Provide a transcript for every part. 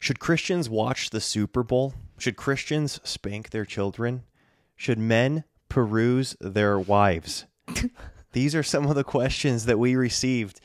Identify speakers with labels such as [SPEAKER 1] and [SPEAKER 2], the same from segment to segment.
[SPEAKER 1] Should Christians watch the Super Bowl? Should Christians spank their children? Should men peruse their wives? These are some of the questions that we received.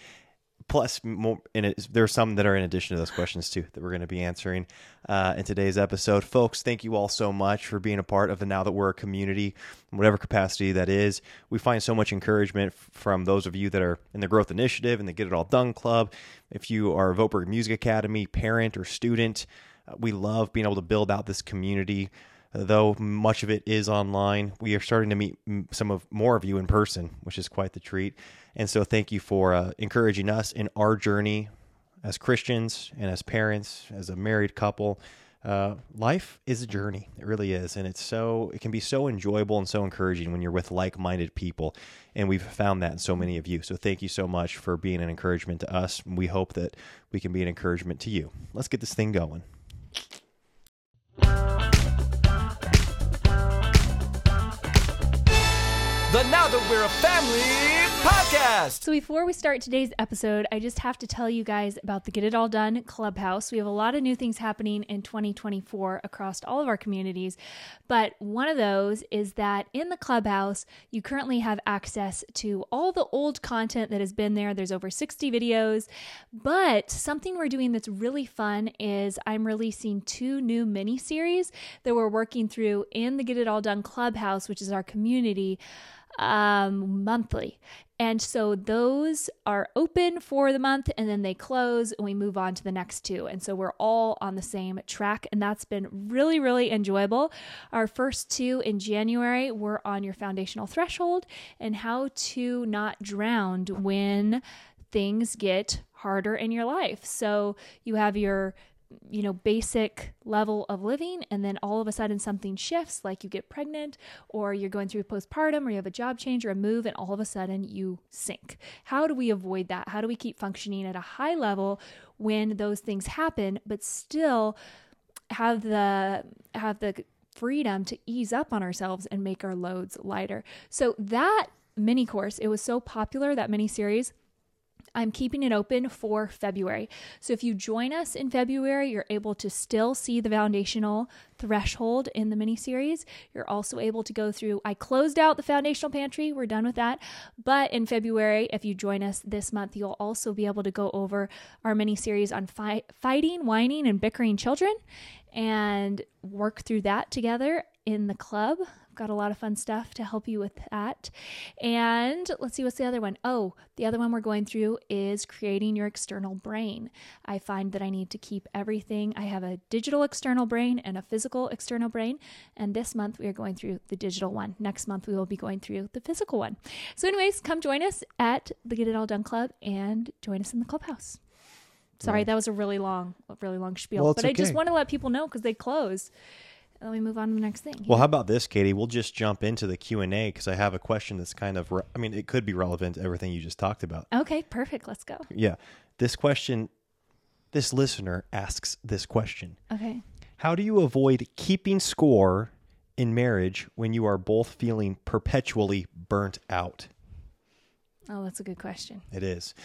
[SPEAKER 1] Plus, more, and there are some that are in addition to those questions too that we're going to be answering uh, in today's episode. Folks, thank you all so much for being a part of the Now That We're a Community, whatever capacity that is. We find so much encouragement from those of you that are in the Growth Initiative and the Get It All Done Club. If you are a Voetberg Music Academy parent or student, uh, we love being able to build out this community though much of it is online we are starting to meet some of more of you in person which is quite the treat and so thank you for uh, encouraging us in our journey as christians and as parents as a married couple. Uh, life is a journey. It really is. And it's so it can be so enjoyable and so encouraging when you're with like-minded people. And we've found that in so many of you. So thank you so much for being an encouragement to us. We hope that we can be an encouragement to you. Let's get this thing going.
[SPEAKER 2] The Now That We're a Family podcast.
[SPEAKER 3] So, before we start today's episode, I just have to tell you guys about the Get It All Done Clubhouse. We have a lot of new things happening in 2024 across all of our communities, but one of those is that in the Clubhouse, you currently have access to all the old content that has been there. There's over 60 videos, but something we're doing that's really fun is I'm releasing two new mini series that we're working through in the Get It All Done Clubhouse, which is our community um, monthly. And so those are open for the month and then they close and we move on to the next two. And so we're all on the same track and that's been really, really enjoyable. Our first two in January were on your foundational threshold and how to not drown when things get harder in your life. So you have your you know, basic level of living, and then all of a sudden something shifts, like you get pregnant, or you're going through postpartum, or you have a job change or a move, and all of a sudden you sink. How do we avoid that? How do we keep functioning at a high level when those things happen, but still have the have the freedom to ease up on ourselves and make our loads lighter? So that mini course, it was so popular that mini series I'm keeping it open for February. So if you join us in February, you're able to still see the foundational threshold in the mini series. You're also able to go through, I closed out the foundational pantry, we're done with that. But in February, if you join us this month, you'll also be able to go over our mini series on fi- fighting, whining, and bickering children and work through that together in the club got a lot of fun stuff to help you with that. And let's see what's the other one. Oh, the other one we're going through is creating your external brain. I find that I need to keep everything. I have a digital external brain and a physical external brain. And this month we are going through the digital one. Next month we will be going through the physical one. So, anyways, come join us at the Get It All Done Club and join us in the clubhouse. Sorry, that was a really long, really long spiel,
[SPEAKER 1] Well,
[SPEAKER 3] but
[SPEAKER 1] it's
[SPEAKER 3] I just
[SPEAKER 1] okay.
[SPEAKER 3] want to let people know because they close. Then we move on to the next thing.
[SPEAKER 1] Well, how about this, Katie? We'll just jump into the Q and A because I have a question that's kind of. Re- I mean, it could be relevant to everything you just talked about.
[SPEAKER 3] Okay, perfect. Let's go.
[SPEAKER 1] Yeah, this question, this listener asks this question:
[SPEAKER 3] Okay.
[SPEAKER 1] How do you avoid keeping score in marriage when you are both feeling perpetually burnt out?
[SPEAKER 3] Oh, that's a good question.
[SPEAKER 1] It is.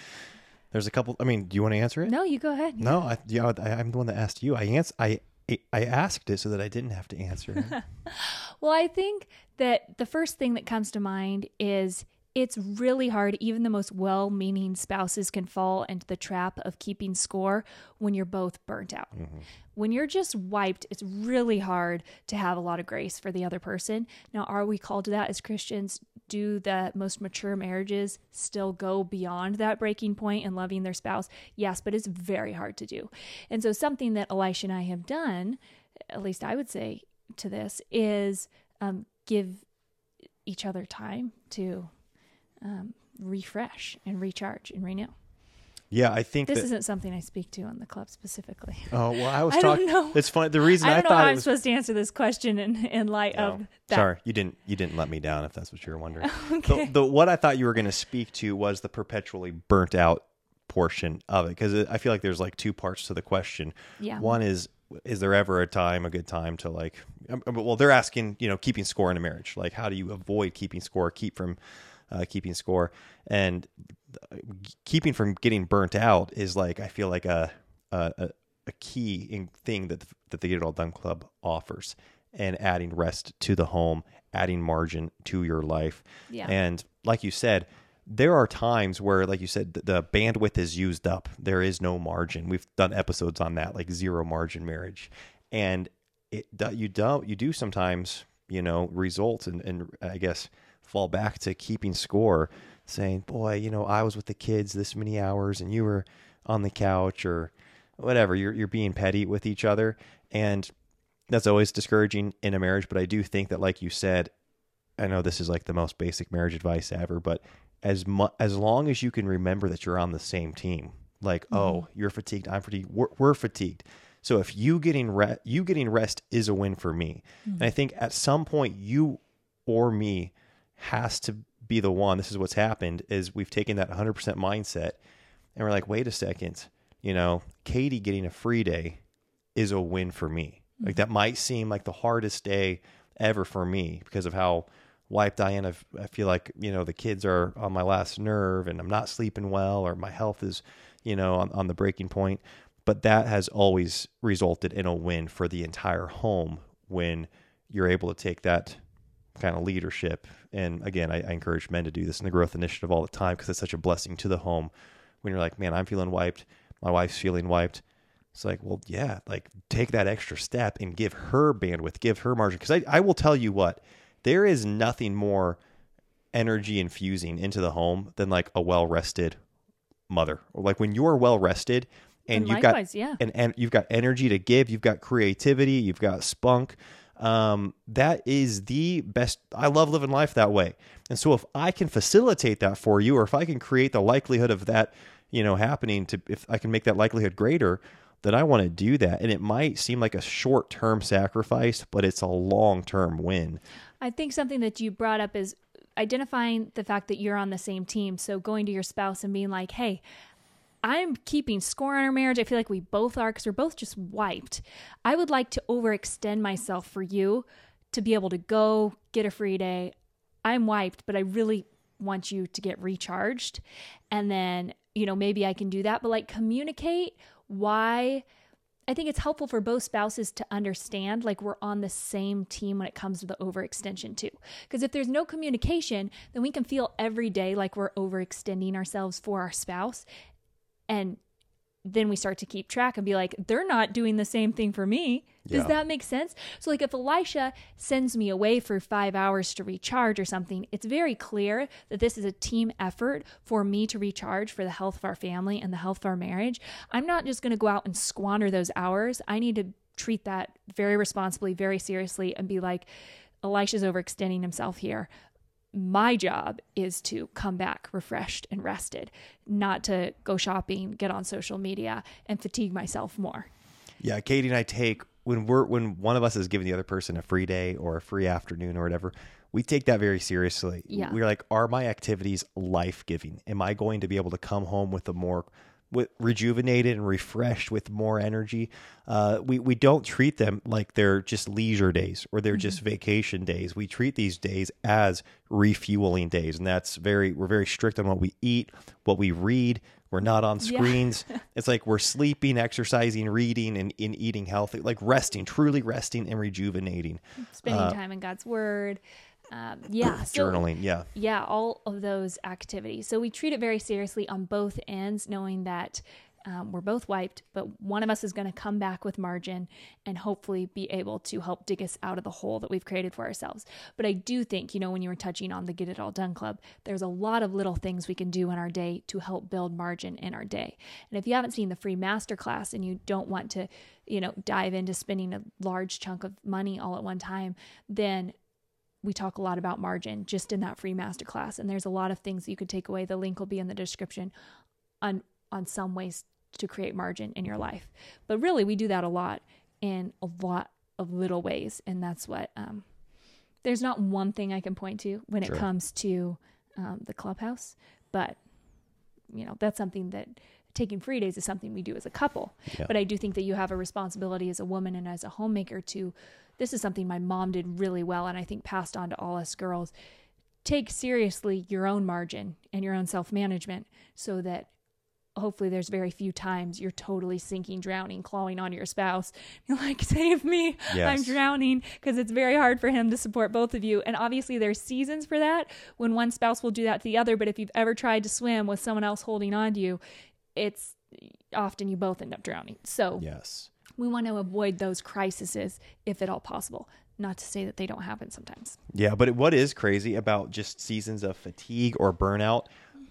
[SPEAKER 1] There's a couple. I mean, do you want to answer it?
[SPEAKER 3] No, you go ahead.
[SPEAKER 1] No, I, yeah, I, I'm the one that asked you. I ans- I I asked it so that I didn't have to answer.
[SPEAKER 3] Well, I think that the first thing that comes to mind is it's really hard. Even the most well meaning spouses can fall into the trap of keeping score when you're both burnt out. When you're just wiped, it's really hard to have a lot of grace for the other person. Now, are we called to that as Christians? Do the most mature marriages still go beyond that breaking point and loving their spouse? Yes, but it's very hard to do. And so, something that Elisha and I have done, at least I would say to this, is um, give each other time to um, refresh and recharge and renew.
[SPEAKER 1] yeah, I think
[SPEAKER 3] This isn't something I speak to on the club specifically.
[SPEAKER 1] Oh well, I was
[SPEAKER 3] I don't
[SPEAKER 1] talking.
[SPEAKER 3] know.
[SPEAKER 1] It's funny. The reason
[SPEAKER 3] I
[SPEAKER 1] I,
[SPEAKER 3] don't know
[SPEAKER 1] thought
[SPEAKER 3] how I'm
[SPEAKER 1] was
[SPEAKER 3] supposed to answer this question in, in light
[SPEAKER 1] Oh,
[SPEAKER 3] of that.
[SPEAKER 1] Sorry, you didn't you didn't let me down if that's what you were wondering.
[SPEAKER 3] Okay.
[SPEAKER 1] the, the what I thought you were going to speak to was the perpetually burnt out portion of it because I feel like there's like two parts to the question.
[SPEAKER 3] Yeah.
[SPEAKER 1] One is is there ever a time a good time to like um, well they're asking you know keeping score in a marriage like how do you avoid keeping score keep from uh, keeping score and keeping from getting burnt out is like I feel like a a, a, key in thing that that the Get It All Done Club offers, and adding rest to the home, adding margin to your life.
[SPEAKER 3] Yeah.
[SPEAKER 1] And like you said, there are times where, like you said, the, the bandwidth is used up. There is no margin. We've done episodes on that, like zero margin marriage, and it you don't you do sometimes you know results and and I guess fall back to keeping score, saying, boy, you know, I was with the kids this many hours and you were on the couch or whatever. You're you're being petty with each other, and that's always discouraging in a marriage. But I do think that, like you said, I know this is like the most basic marriage advice ever, but as mu- as long as you can remember that you're on the same team, like mm-hmm. oh, you're fatigued, I'm fatigued, we're, we're fatigued. So if you getting re- you getting rest is a win for me, mm-hmm. and I think at some point you or me has to be the one. This is what's happened is we've taken that 100% mindset, and we're like, wait a second, you know, Katie getting a free day is a win for me. Like mm-hmm. that might seem like the hardest day ever for me because of how wiped I am. I feel like, you know, the kids are on my last nerve and I'm not sleeping well or my health is, you know, on, on the breaking point. But that has always resulted in a win for the entire home when you're able to take that kind of leadership. And again, I, I encourage men to do this in the growth initiative all the time because it's such a blessing to the home when you're like, man, I'm feeling wiped. My wife's feeling wiped. It's like, well, yeah, like take that extra step and give her bandwidth, give her margin. Because I, I will tell you what, there is nothing more energy infusing into the home than like a well rested mother. Or like when you're well rested and,
[SPEAKER 3] And
[SPEAKER 1] you've
[SPEAKER 3] likewise,
[SPEAKER 1] got
[SPEAKER 3] yeah.
[SPEAKER 1] and, and you've got energy to give, you've got creativity, you've got spunk. Um, that is the best. I love living life that way. And so if I can facilitate that for you, or if I can create the likelihood of that, you know, happening to, if I can make that likelihood greater, then I want to do that. And it might seem like a short term sacrifice, but it's a long term win.
[SPEAKER 3] I think something that you brought up is identifying the fact that you're on the same team. So going to your spouse and being like, hey, I'm keeping score on our marriage. I feel like we both are because we're both just wiped. I would like to overextend myself for you to be able to go get a free day. I'm wiped, but I really want you to get recharged. And then, you know, maybe I can do that, but like communicate why. I think it's helpful for both spouses to understand like we're on the same team when it comes to the overextension too. Because if there's no communication, then we can feel every day like we're overextending ourselves for our spouse. And then we start to keep track and be like, they're not doing the same thing for me. Does
[SPEAKER 1] Yeah.
[SPEAKER 3] that make sense? So, like, if Elisha sends me away for five hours to recharge or something, it's very clear that this is a team effort for me to recharge for the health of our family and the health of our marriage. I'm not just going to go out and squander those hours. I need to treat that very responsibly, very seriously, and be like, Elisha's overextending himself here my job is to come back refreshed and rested, not to go shopping, get on social media, and fatigue myself more.
[SPEAKER 1] Yeah, Katie and I take when we're when one of us is giving the other person a free day or a free afternoon or whatever, we take that very seriously.
[SPEAKER 3] Yeah.
[SPEAKER 1] We're like, are my activities life giving? Am I going to be able to come home with a more with rejuvenated and refreshed with more energy? Uh, we we don't treat them like they're just leisure days or they're just vacation days. We treat these days as refueling days, and that's very we're very strict on what we eat, what we read. We're not on screens. it's like we're sleeping, exercising, reading, and, and eating healthy, like resting, truly resting and rejuvenating.
[SPEAKER 3] Spending time in God's Word. Um, yeah. so-
[SPEAKER 1] Journaling, yeah.
[SPEAKER 3] yeah, all of those activities. So we treat it very seriously on both ends, knowing that um, we're both wiped, but one of us is going to come back with margin and hopefully be able to help dig us out of the hole that we've created for ourselves. But I do think, you know, when you were touching on the Get It All Done Club, there's a lot of little things we can do in our day to help build margin in our day. And if you haven't seen the free masterclass and you don't want to, you know, dive into spending a large chunk of money all at one time, then we talk a lot about margin just in that free masterclass and there's a lot of things you could take away the link will be in the description on on some ways to create margin in your life but really we do that a lot in a lot of little ways and that's what um there's not one thing i can point to when
[SPEAKER 1] Sure.
[SPEAKER 3] it comes to um, the clubhouse but you know that's something that taking free days is something we do as a couple
[SPEAKER 1] Yeah.
[SPEAKER 3] but i do think that you have a responsibility as a woman and as a homemaker to this is something my mom did really well and i think passed on to all us girls take seriously your own margin and your own self-management so that hopefully there's very few times you're totally sinking, drowning, clawing on your spouse. You're like, save me. I'm drowning because it's very hard for him to support both of you. And obviously there's seasons for that when one spouse will do that to the other. But if you've ever tried to swim with someone else holding on to you, it's often you both end up drowning. So
[SPEAKER 1] Yes.
[SPEAKER 3] We want to avoid those crises if at all possible. Not to say that they don't happen sometimes.
[SPEAKER 1] Yeah, but what is crazy about just seasons of fatigue or burnout,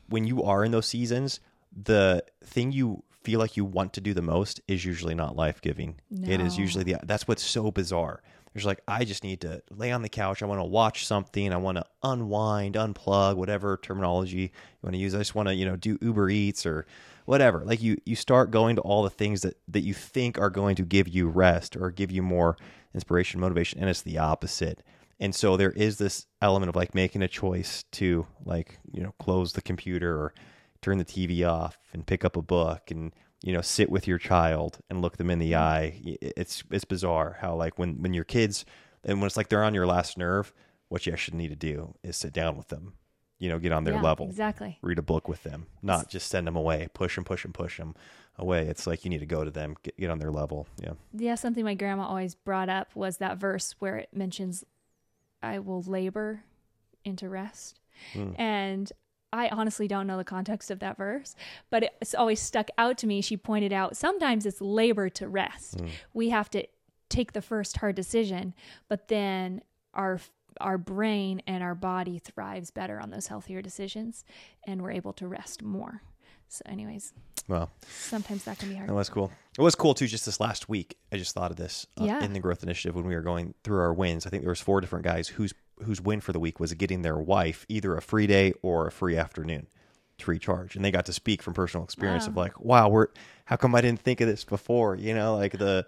[SPEAKER 1] when you are in those seasons, the thing you feel like you want to do the most is usually not life giving. It is usually the that's what's so bizarre. There's like I just need to lay on the couch. I want to watch something. I want to unwind, unplug, whatever terminology you want to use. I just want to you know do Uber Eats or whatever. Like you you start going to all the things that that you think are going to give you rest or give you more inspiration, motivation, and it's the opposite. And so there is this element of like making a choice to like, you know, close the computer or turn the TV off and pick up a book and, you know, sit with your child and look them in the mm-hmm. eye. It's it's bizarre how like when when your kids and when it's like they're on your last nerve, what you actually need to do is sit down with them, you know, get on their
[SPEAKER 3] Yeah,
[SPEAKER 1] level,
[SPEAKER 3] Exactly.
[SPEAKER 1] read a book with them, not just send them away, push them, push them, push them away. It's like you need to go to them, get, get on their level. Yeah.
[SPEAKER 3] Yeah, something my grandma always brought up was that verse where it mentions, I will labor into rest. Mm. And I honestly don't know the context of that verse, but it's always stuck out to me. She pointed out sometimes it's labor to rest. We have to take the first hard decision, but then our our brain and our body thrives better on those healthier decisions and we're able to rest more. So anyways,
[SPEAKER 1] Well,
[SPEAKER 3] sometimes that can be hard.
[SPEAKER 1] That was cool. It was cool too. Just this last week, I just thought of this uh,
[SPEAKER 3] Yeah.
[SPEAKER 1] in the growth initiative when we were going through our wins. I think there was four different guys whose whose win for the week was getting their wife either a free day or a free afternoon to recharge, and they got to speak from personal experience of like, wow, we're how come I didn't think of this before? You know, like the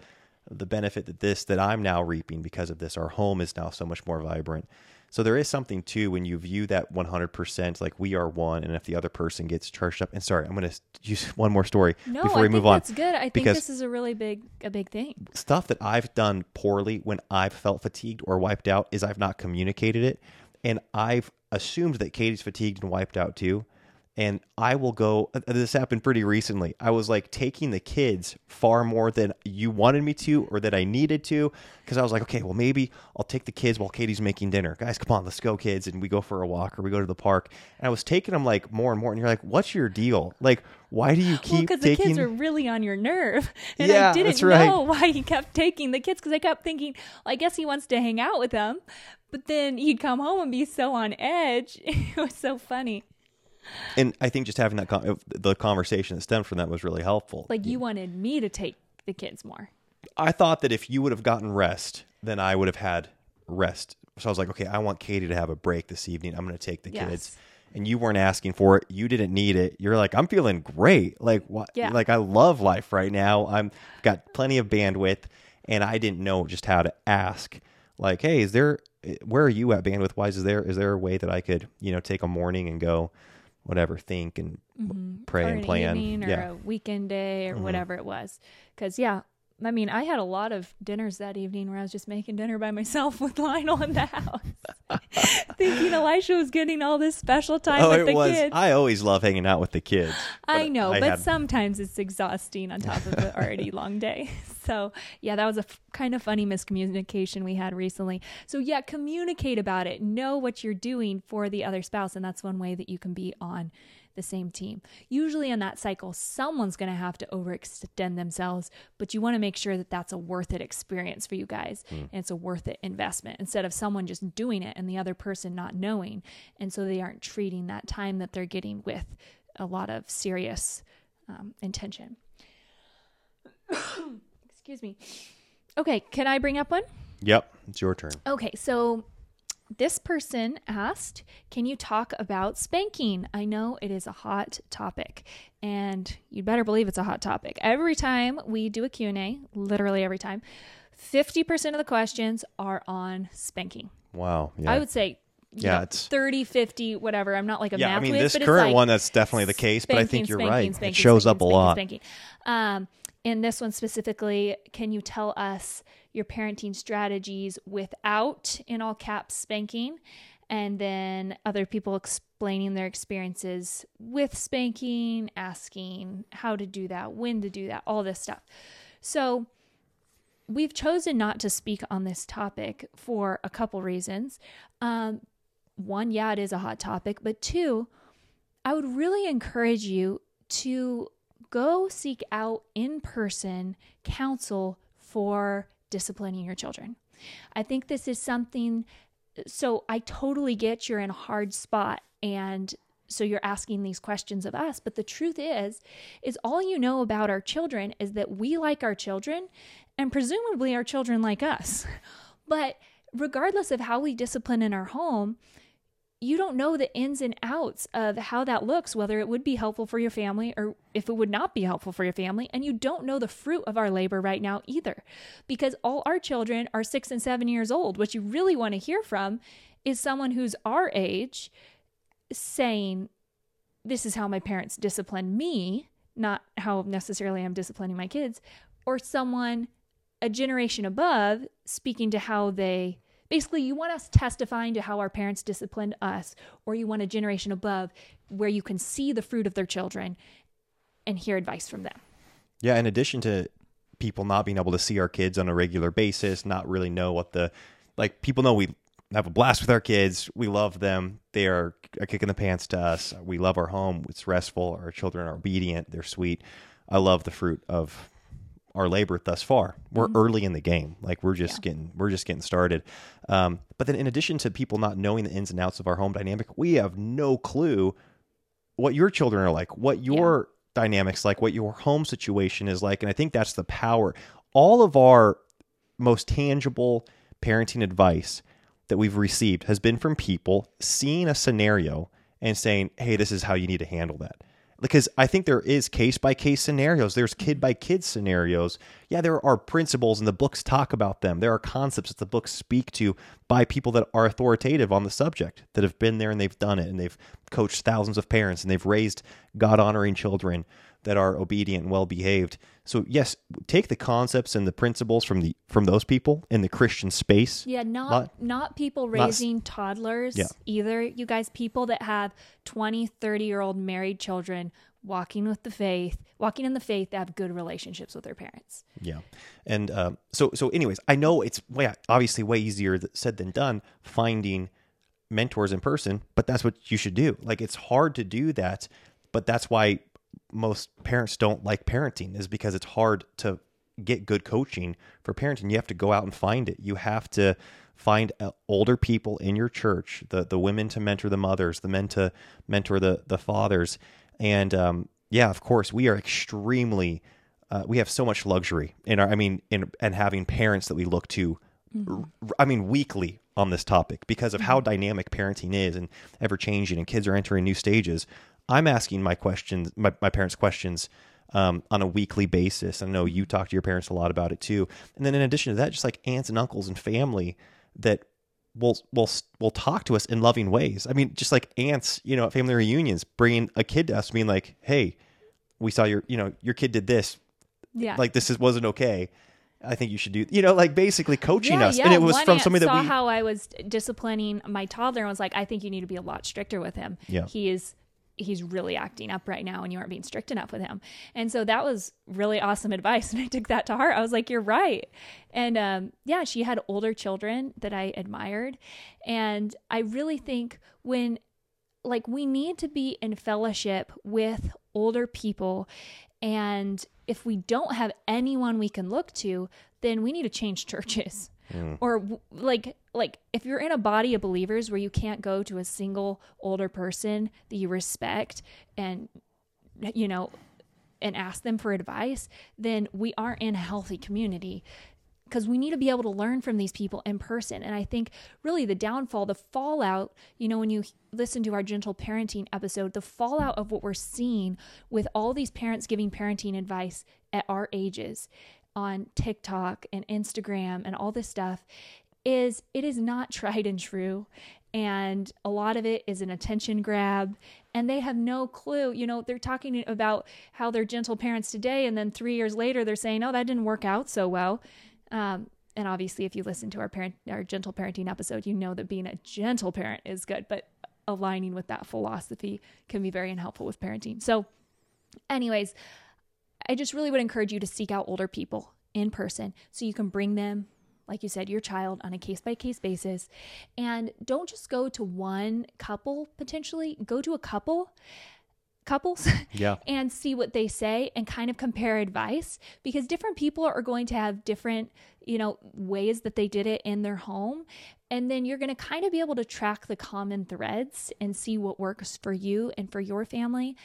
[SPEAKER 1] the benefit that this that I'm now reaping because of this. Our home is now so much more vibrant. So there is something too when you view that 100% like we are one, and if the other person gets charged up. And sorry, I'm going to use one more story
[SPEAKER 3] No,
[SPEAKER 1] before
[SPEAKER 3] I
[SPEAKER 1] we move on
[SPEAKER 3] that's good. I think this is a really big a big thing.
[SPEAKER 1] stuff that I've done poorly when I've felt fatigued or wiped out is I've not communicated it. And I've assumed that Katie's fatigued and wiped out too. And I will go, uh, this happened pretty recently. I was like taking the kids far more than you wanted me to or that I needed to. Cause I was like, okay, well, maybe I'll take the kids while Katie's making dinner. Guys, come on, let's go, kids. And we go for a walk or we go to the park. And I was taking them like more and more. And you're like, what's your deal? Like, why do you
[SPEAKER 3] Well,
[SPEAKER 1] keep
[SPEAKER 3] because the
[SPEAKER 1] taking
[SPEAKER 3] kids are really on your nerve, and
[SPEAKER 1] Yeah,
[SPEAKER 3] I didn't
[SPEAKER 1] right.
[SPEAKER 3] know why he kept taking the kids because I kept thinking, well, I guess he wants to hang out with them, but then he'd come home and be so on edge. It was so funny.
[SPEAKER 1] And I think just having that con- the conversation that stemmed from that was really helpful.
[SPEAKER 3] Like you wanted me to take the kids more.
[SPEAKER 1] I thought that if you would have gotten rest, then I would have had rest. So I was like, okay, I want Katie to have a break this evening. I'm going to take the
[SPEAKER 3] Yes.
[SPEAKER 1] kids. And you weren't asking for it. You didn't need it. You're like, I'm feeling great. Like what?
[SPEAKER 3] Yeah.
[SPEAKER 1] Like I love life right now. I'm got plenty of bandwidth, and I didn't know just how to ask. Like, hey, is there? Eh, where are you at bandwidth wise? Is there is there a way that I could you know take a morning and go, whatever, think and pray
[SPEAKER 3] or
[SPEAKER 1] and plan?
[SPEAKER 3] or
[SPEAKER 1] yeah.
[SPEAKER 3] a weekend day
[SPEAKER 1] Mm-hmm.
[SPEAKER 3] or whatever it was. Because yeah, I mean, I had a lot of dinners that evening where I was just making dinner by myself with Lionel in the house, thinking Elisha was getting all this special time
[SPEAKER 1] Oh,
[SPEAKER 3] with
[SPEAKER 1] it
[SPEAKER 3] the
[SPEAKER 1] was.
[SPEAKER 3] kids.
[SPEAKER 1] I always love hanging out with the kids.
[SPEAKER 3] I know,
[SPEAKER 1] I
[SPEAKER 3] but
[SPEAKER 1] had-
[SPEAKER 3] sometimes it's exhausting on top of an already long day. So, yeah, that was a f- kind of funny miscommunication we had recently. So, yeah, communicate about it. Know what you're doing for the other spouse. And that's one way that you can be on the same team. Usually in that cycle, someone's going to have to overextend themselves, but you want to make sure that that's a worth it experience for you guys and it's a worth it investment instead of someone just doing it and the other person not knowing. And so they aren't treating that time that they're getting with a lot of serious um, intention. Excuse me. Okay, can I bring up one?
[SPEAKER 1] Yep, it's your turn.
[SPEAKER 3] Okay, so this person asked, "Can you talk about spanking?" I know it is a hot topic, and you better believe it's a hot topic. Every time we do a Q&A, literally every time, 50% of the questions are on spanking.
[SPEAKER 1] Wow. Yeah.
[SPEAKER 3] I would say you
[SPEAKER 1] Yeah,
[SPEAKER 3] know,
[SPEAKER 1] it's-
[SPEAKER 3] 30, 50, whatever. I'm not like a
[SPEAKER 1] yeah,
[SPEAKER 3] math
[SPEAKER 1] I mean,
[SPEAKER 3] whiz,
[SPEAKER 1] this current
[SPEAKER 3] like
[SPEAKER 1] one, that's definitely the case, but I think you're
[SPEAKER 3] spanking,
[SPEAKER 1] right.
[SPEAKER 3] spanking,
[SPEAKER 1] it shows up a
[SPEAKER 3] spanking,
[SPEAKER 1] lot.
[SPEAKER 3] Spanking. Um, in this one specifically, can you tell us your parenting strategies without, in all caps, spanking? And then other people explaining their experiences with spanking, asking how to do that, when to do that, all this stuff. So, we've chosen not to speak on this topic for a couple reasons. Um, one, yeah, it is a hot topic, but two, I would really encourage you to go seek out in person counsel for disciplining your children. I think this is something, so I totally get you're in a hard spot and so you're asking these questions of us but the truth is is all you know about our children is that we like our children and presumably our children like us but regardless of how we discipline in our home you don't know the ins and outs of how that looks, whether it would be helpful for your family or if it would not be helpful for your family. And you don't know the fruit of our labor right now either, because all our children are six and seven years old. What you really want to hear from is someone who's our age saying, This is how my parents disciplined me, not how necessarily I'm disciplining my kids, or someone a generation above speaking to how they Basically, you want us testifying to how our parents disciplined us, or you want a generation above where you can see the fruit of their children and hear advice from them.
[SPEAKER 1] Yeah, in addition to people not being able to see our kids on a regular basis, not really know what the like people know we have a blast with our kids. We love them. They are a kick in the pants to us. We love our home. It's restful. Our children are obedient. They're sweet. I love the fruit of our labor thus far. We're mm-hmm. early in the game. Like we're just yeah. getting we're just getting started. Um, but then in addition to people not knowing the ins and outs of our home dynamic, we have no clue what your children are like, what your yeah. dynamics like, what your home situation is like. And I think that's the power. All of our most tangible parenting advice that we've received has been from people seeing a scenario and saying, "Hey, this is how you need to handle that." Because I think there is case by case scenarios. There's kid by kid scenarios. Yeah, there are principles and the books talk about them. There are concepts that the books speak to by people that are authoritative on the subject, that have been there and they've done it and they've coached thousands of parents and they've raised God honoring children that are obedient and well behaved. So yes, take the concepts and the principles from the from those people in the Christian space.
[SPEAKER 3] Yeah, not not, not people raising not, toddlers yeah. either. You guys people that have 20, 30 year old married children walking with the faith, walking in the faith that have good relationships with their parents.
[SPEAKER 1] Yeah. And um, so so anyways, I know it's way obviously way easier said than done finding mentors in person, but that's what you should do. Like it's hard to do that, but that's why most parents don't like parenting is because it's hard to get good coaching for parenting. You have to go out and find it. You have to find uh, older people in your church, the the women to mentor the mothers, the men to mentor the the fathers, and um, yeah, of course, we are extremely. Uh, we have so much luxury in our. I mean, in and having parents that we look to. Mm-hmm. I mean, weekly on this topic because of how mm-hmm. dynamic parenting is and ever changing, and kids are entering new stages. I'm asking my questions, my, my parents' questions um, on a weekly basis. I know you talk to your parents a lot about it too. And then in addition to that, just like aunts and uncles and family that will will will talk to us in loving ways. I mean, just like aunts, you know, at family reunions, bringing a kid to us, being like, "Hey, we saw your, you know, your kid did this.
[SPEAKER 3] Yeah,
[SPEAKER 1] like this is, wasn't okay." I think you should do, you know, like basically coaching yeah, us. Yeah. And it was One from somebody that
[SPEAKER 3] saw
[SPEAKER 1] we
[SPEAKER 3] how I was disciplining my toddler and was like, I think you need to be a lot stricter with him.
[SPEAKER 1] Yeah.
[SPEAKER 3] He is he's really acting up right now and you aren't being strict enough with him. And so that was really awesome advice. And I took that to heart. I was like, you're right. And um, yeah, she had older children that I admired. And I really think when, like, we need to be in fellowship with older people. And if we don't have anyone we can look to, then we need to change churches. Mm. Or like like if you're in a body of believers where you can't go to a single older person that you respect and you know and ask them for advice, then we aren't in a healthy community because we need to be able to learn from these people in person. And I think really the downfall, the fallout, you know, when you listen to our gentle parenting episode, the fallout of what we're seeing with all these parents giving parenting advice at our ages on TikTok and Instagram and all this stuff is it is not tried and true. And a lot of it is an attention grab. And they have no clue you know they're talking about how they're gentle parents today and then three years later they're saying oh that didn't work out so well. Um, and obviously if you listen to our parent our gentle parenting episode you know that being a gentle parent is good but aligning with that philosophy can be very unhelpful with parenting. So, anyways, I just really would encourage you to seek out older people in person so you can bring them like you said, your child on a case by case basis. And don't just go to one couple potentially, go to a couple couples
[SPEAKER 1] Yeah.
[SPEAKER 3] and see what they say and kind of compare advice because different people are going to have different you know ways that they did it in their home and then you're going to kind of be able to track the common threads and see what works for you and for your family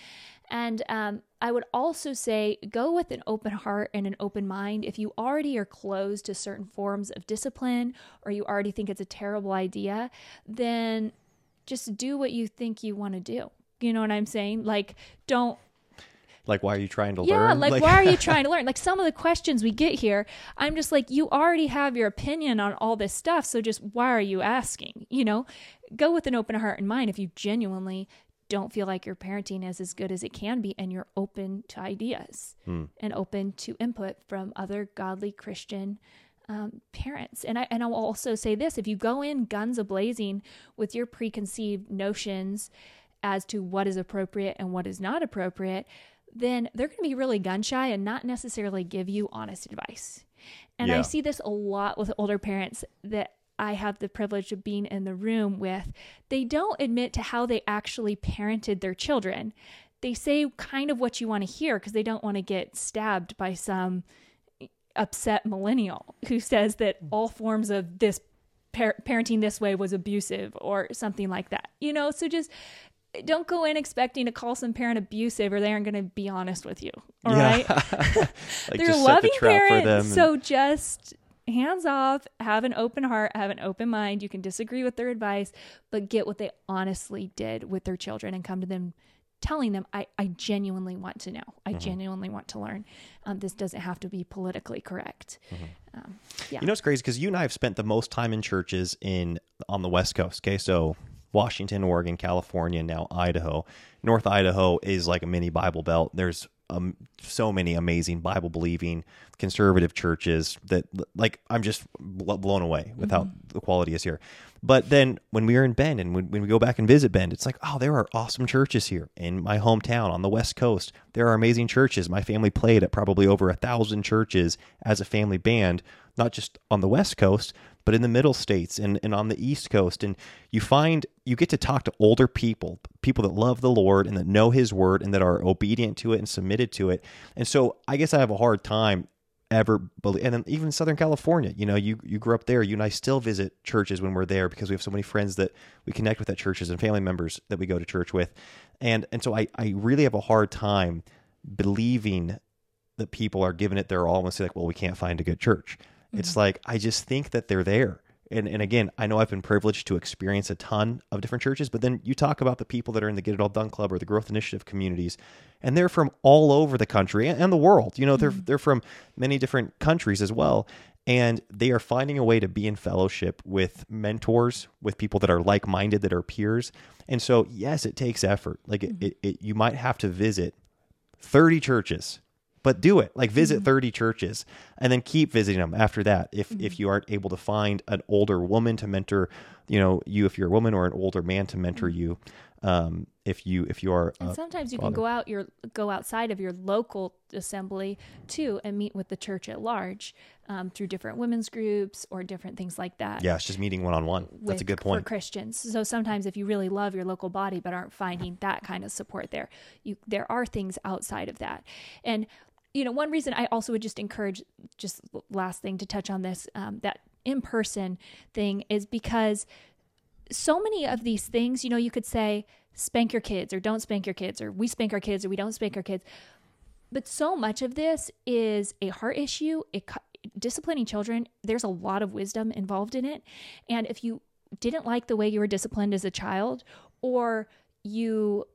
[SPEAKER 3] and um, i would also say go with an open heart and an open mind if you already are closed to certain forms of discipline or you already think it's a terrible idea then just do what you think you want to do you know what i'm saying like don't
[SPEAKER 1] Like, why are you trying to
[SPEAKER 3] yeah,
[SPEAKER 1] learn?
[SPEAKER 3] like, why are you trying to learn? Like some of the questions we get here, I'm just like, you already have your opinion on all this stuff, so just why are you asking? You know, go with an open heart and mind if you genuinely don't feel like your parenting is as good as it can be and you're open to ideas and open to input from other godly Christian um, parents. And I and I will also say this: if you go in guns a blazing with your preconceived notions as to what is appropriate and what is not appropriate, then they're going to be really gun shy and not necessarily give you honest advice. And I see this a lot with older parents that I have the privilege of being in the room with. They don't admit to how they actually parented their children. They say kind of what you want to hear because they don't want to get stabbed by some upset millennial who says that all forms of this par- parenting this way was abusive or something like that. You know, so just don't go in expecting to call some parent abusive or they aren't going to be honest with you. All right,
[SPEAKER 1] like,
[SPEAKER 3] They're
[SPEAKER 1] just
[SPEAKER 3] loving
[SPEAKER 1] the
[SPEAKER 3] parents.
[SPEAKER 1] and-
[SPEAKER 3] So just hands off, have an open heart, have an open mind. You can disagree with their advice, but get what they honestly did with their children and come to them telling them, I, I genuinely want to know. I
[SPEAKER 1] Mm-hmm.
[SPEAKER 3] genuinely want to learn. Um, this doesn't have to be politically correct.
[SPEAKER 1] Mm-hmm.
[SPEAKER 3] Um, yeah.
[SPEAKER 1] You know, it's crazy because you and I have spent the most time in churches in on the West Coast. Okay, so Washington, Oregon, California, now Idaho. North Idaho is like a mini Bible belt. There's um, so many amazing Bible believing conservative churches that, like, I'm just bl- blown away with how the quality is here. But then when we are in Bend and when, when we go back and visit Bend, it's like, oh, there are awesome churches here in my hometown on the West Coast. There are amazing churches. My family played at probably over a thousand churches as a family band, not just on the West Coast, but in the middle states and, and on the East Coast. And you find you get to talk to older people, people that love the Lord and that know His word and that are obedient to it and submitted to it. And so I guess I have a hard time ever believe and even southern california you know you you grew up there you and i still visit churches when we're there because we have so many friends that we connect with at churches and family members that we go to church with and and so i i really have a hard time believing that people are giving it their all and say like well we can't find a good church it's mm-hmm. like i just think that they're there. And and again i know i've been privileged to experience a ton of different churches but then you talk about the people that are in the get it all done club or the growth initiative communities and they're from all over the country and, and the world. You know they're mm-hmm. they're from many different countries as well and they are finding a way to be in fellowship with mentors with people that are like-minded that are peers. And so yes it takes effort. Like it, mm-hmm. it, it you might have to visit 30 churches but do it. Like visit mm-hmm. 30 churches and then keep visiting them after that if if mm-hmm. you aren't able to find an older woman to mentor you know you if you're a woman or an older man to mentor you um if you if you are
[SPEAKER 3] And sometimes you
[SPEAKER 1] father.
[SPEAKER 3] can go out your go outside of your local assembly too and meet with the church at large um, through different women's groups or different things like that.
[SPEAKER 1] yeah it's just meeting one-on-one that's a
[SPEAKER 3] with-
[SPEAKER 1] good
[SPEAKER 3] for
[SPEAKER 1] point
[SPEAKER 3] Christians. So sometimes if you really love your local body but aren't finding that kind of support there, you there are things outside of that. And you know, one reason I also would just encourage just last thing to touch on this um, that in person thing is because so many of these things, you know, you could say spank your kids or don't spank your kids or we spank our kids or we don't spank our kids. But so much of this is a heart issue. It disciplining children, there's a lot of wisdom involved in it. And if you didn't like the way you were disciplined as a child or you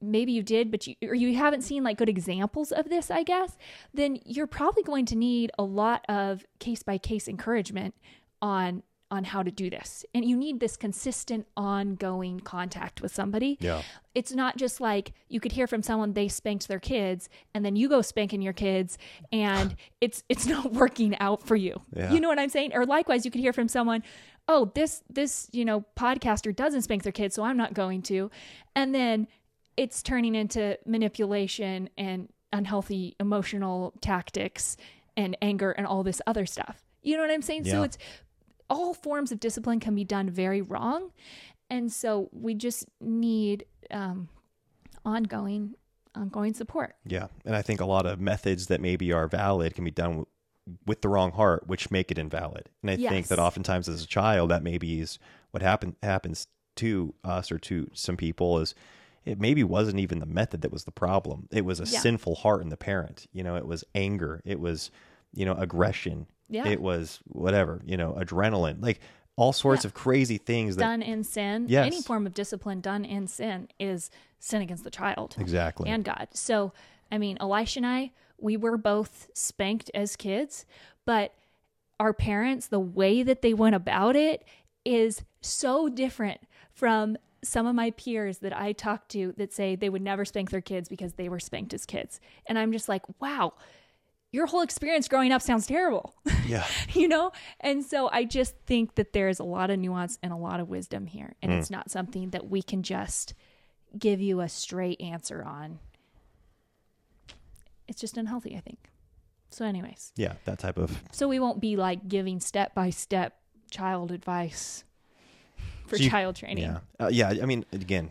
[SPEAKER 3] maybe you did but you or you haven't seen like good examples of this i guess then you're probably going to need a lot of case by case encouragement on on how to do this. And you need this consistent ongoing contact with somebody.
[SPEAKER 1] Yeah.
[SPEAKER 3] It's not just like you could hear from someone they spanked their kids and then you go spanking your kids and it's it's not working out for you.
[SPEAKER 1] Yeah.
[SPEAKER 3] You know what I'm saying? Or likewise you could hear from someone, "Oh, this this, you know, podcaster doesn't spank their kids, so I'm not going to." And then it's turning into manipulation and unhealthy emotional tactics and anger and all this other stuff. You know what I'm saying? So it's all forms of discipline can be done very wrong. And so we just need um, ongoing ongoing support.
[SPEAKER 1] Yeah, and I think a lot of methods that maybe are valid can be done w- with the wrong heart, which make it invalid. And I think that oftentimes as a child, that maybe is what happen happens to us or to some people is it maybe wasn't even the method that was the problem. It was a
[SPEAKER 3] Yeah.
[SPEAKER 1] sinful heart in the parent. You know, it was anger. It was you know aggression.
[SPEAKER 3] Yeah.
[SPEAKER 1] It was whatever. You know, adrenaline. Like all sorts
[SPEAKER 3] Yeah.
[SPEAKER 1] of crazy things that
[SPEAKER 3] Done in sin,
[SPEAKER 1] Yes.
[SPEAKER 3] any form of discipline done in sin is sin against the child.
[SPEAKER 1] exactly.
[SPEAKER 3] and God. So, I mean, Elisha and I, we were both spanked as kids, but our parents, the way that they went about it is so different from some of my peers that I talk to that say they would never spank their kids because they were spanked as kids. And I'm just like, wow, your whole experience growing up sounds terrible.
[SPEAKER 1] yeah.
[SPEAKER 3] you know? And so I just think that there's a lot of nuance and a lot of wisdom here. And it's hmm. not something that we can just give you a straight answer on. It's just unhealthy, I think. So, anyways,
[SPEAKER 1] Yeah, that type of
[SPEAKER 3] so we won't be like giving step by step child advice for
[SPEAKER 1] So you-
[SPEAKER 3] child training.
[SPEAKER 1] Yeah, uh, yeah. I mean, again,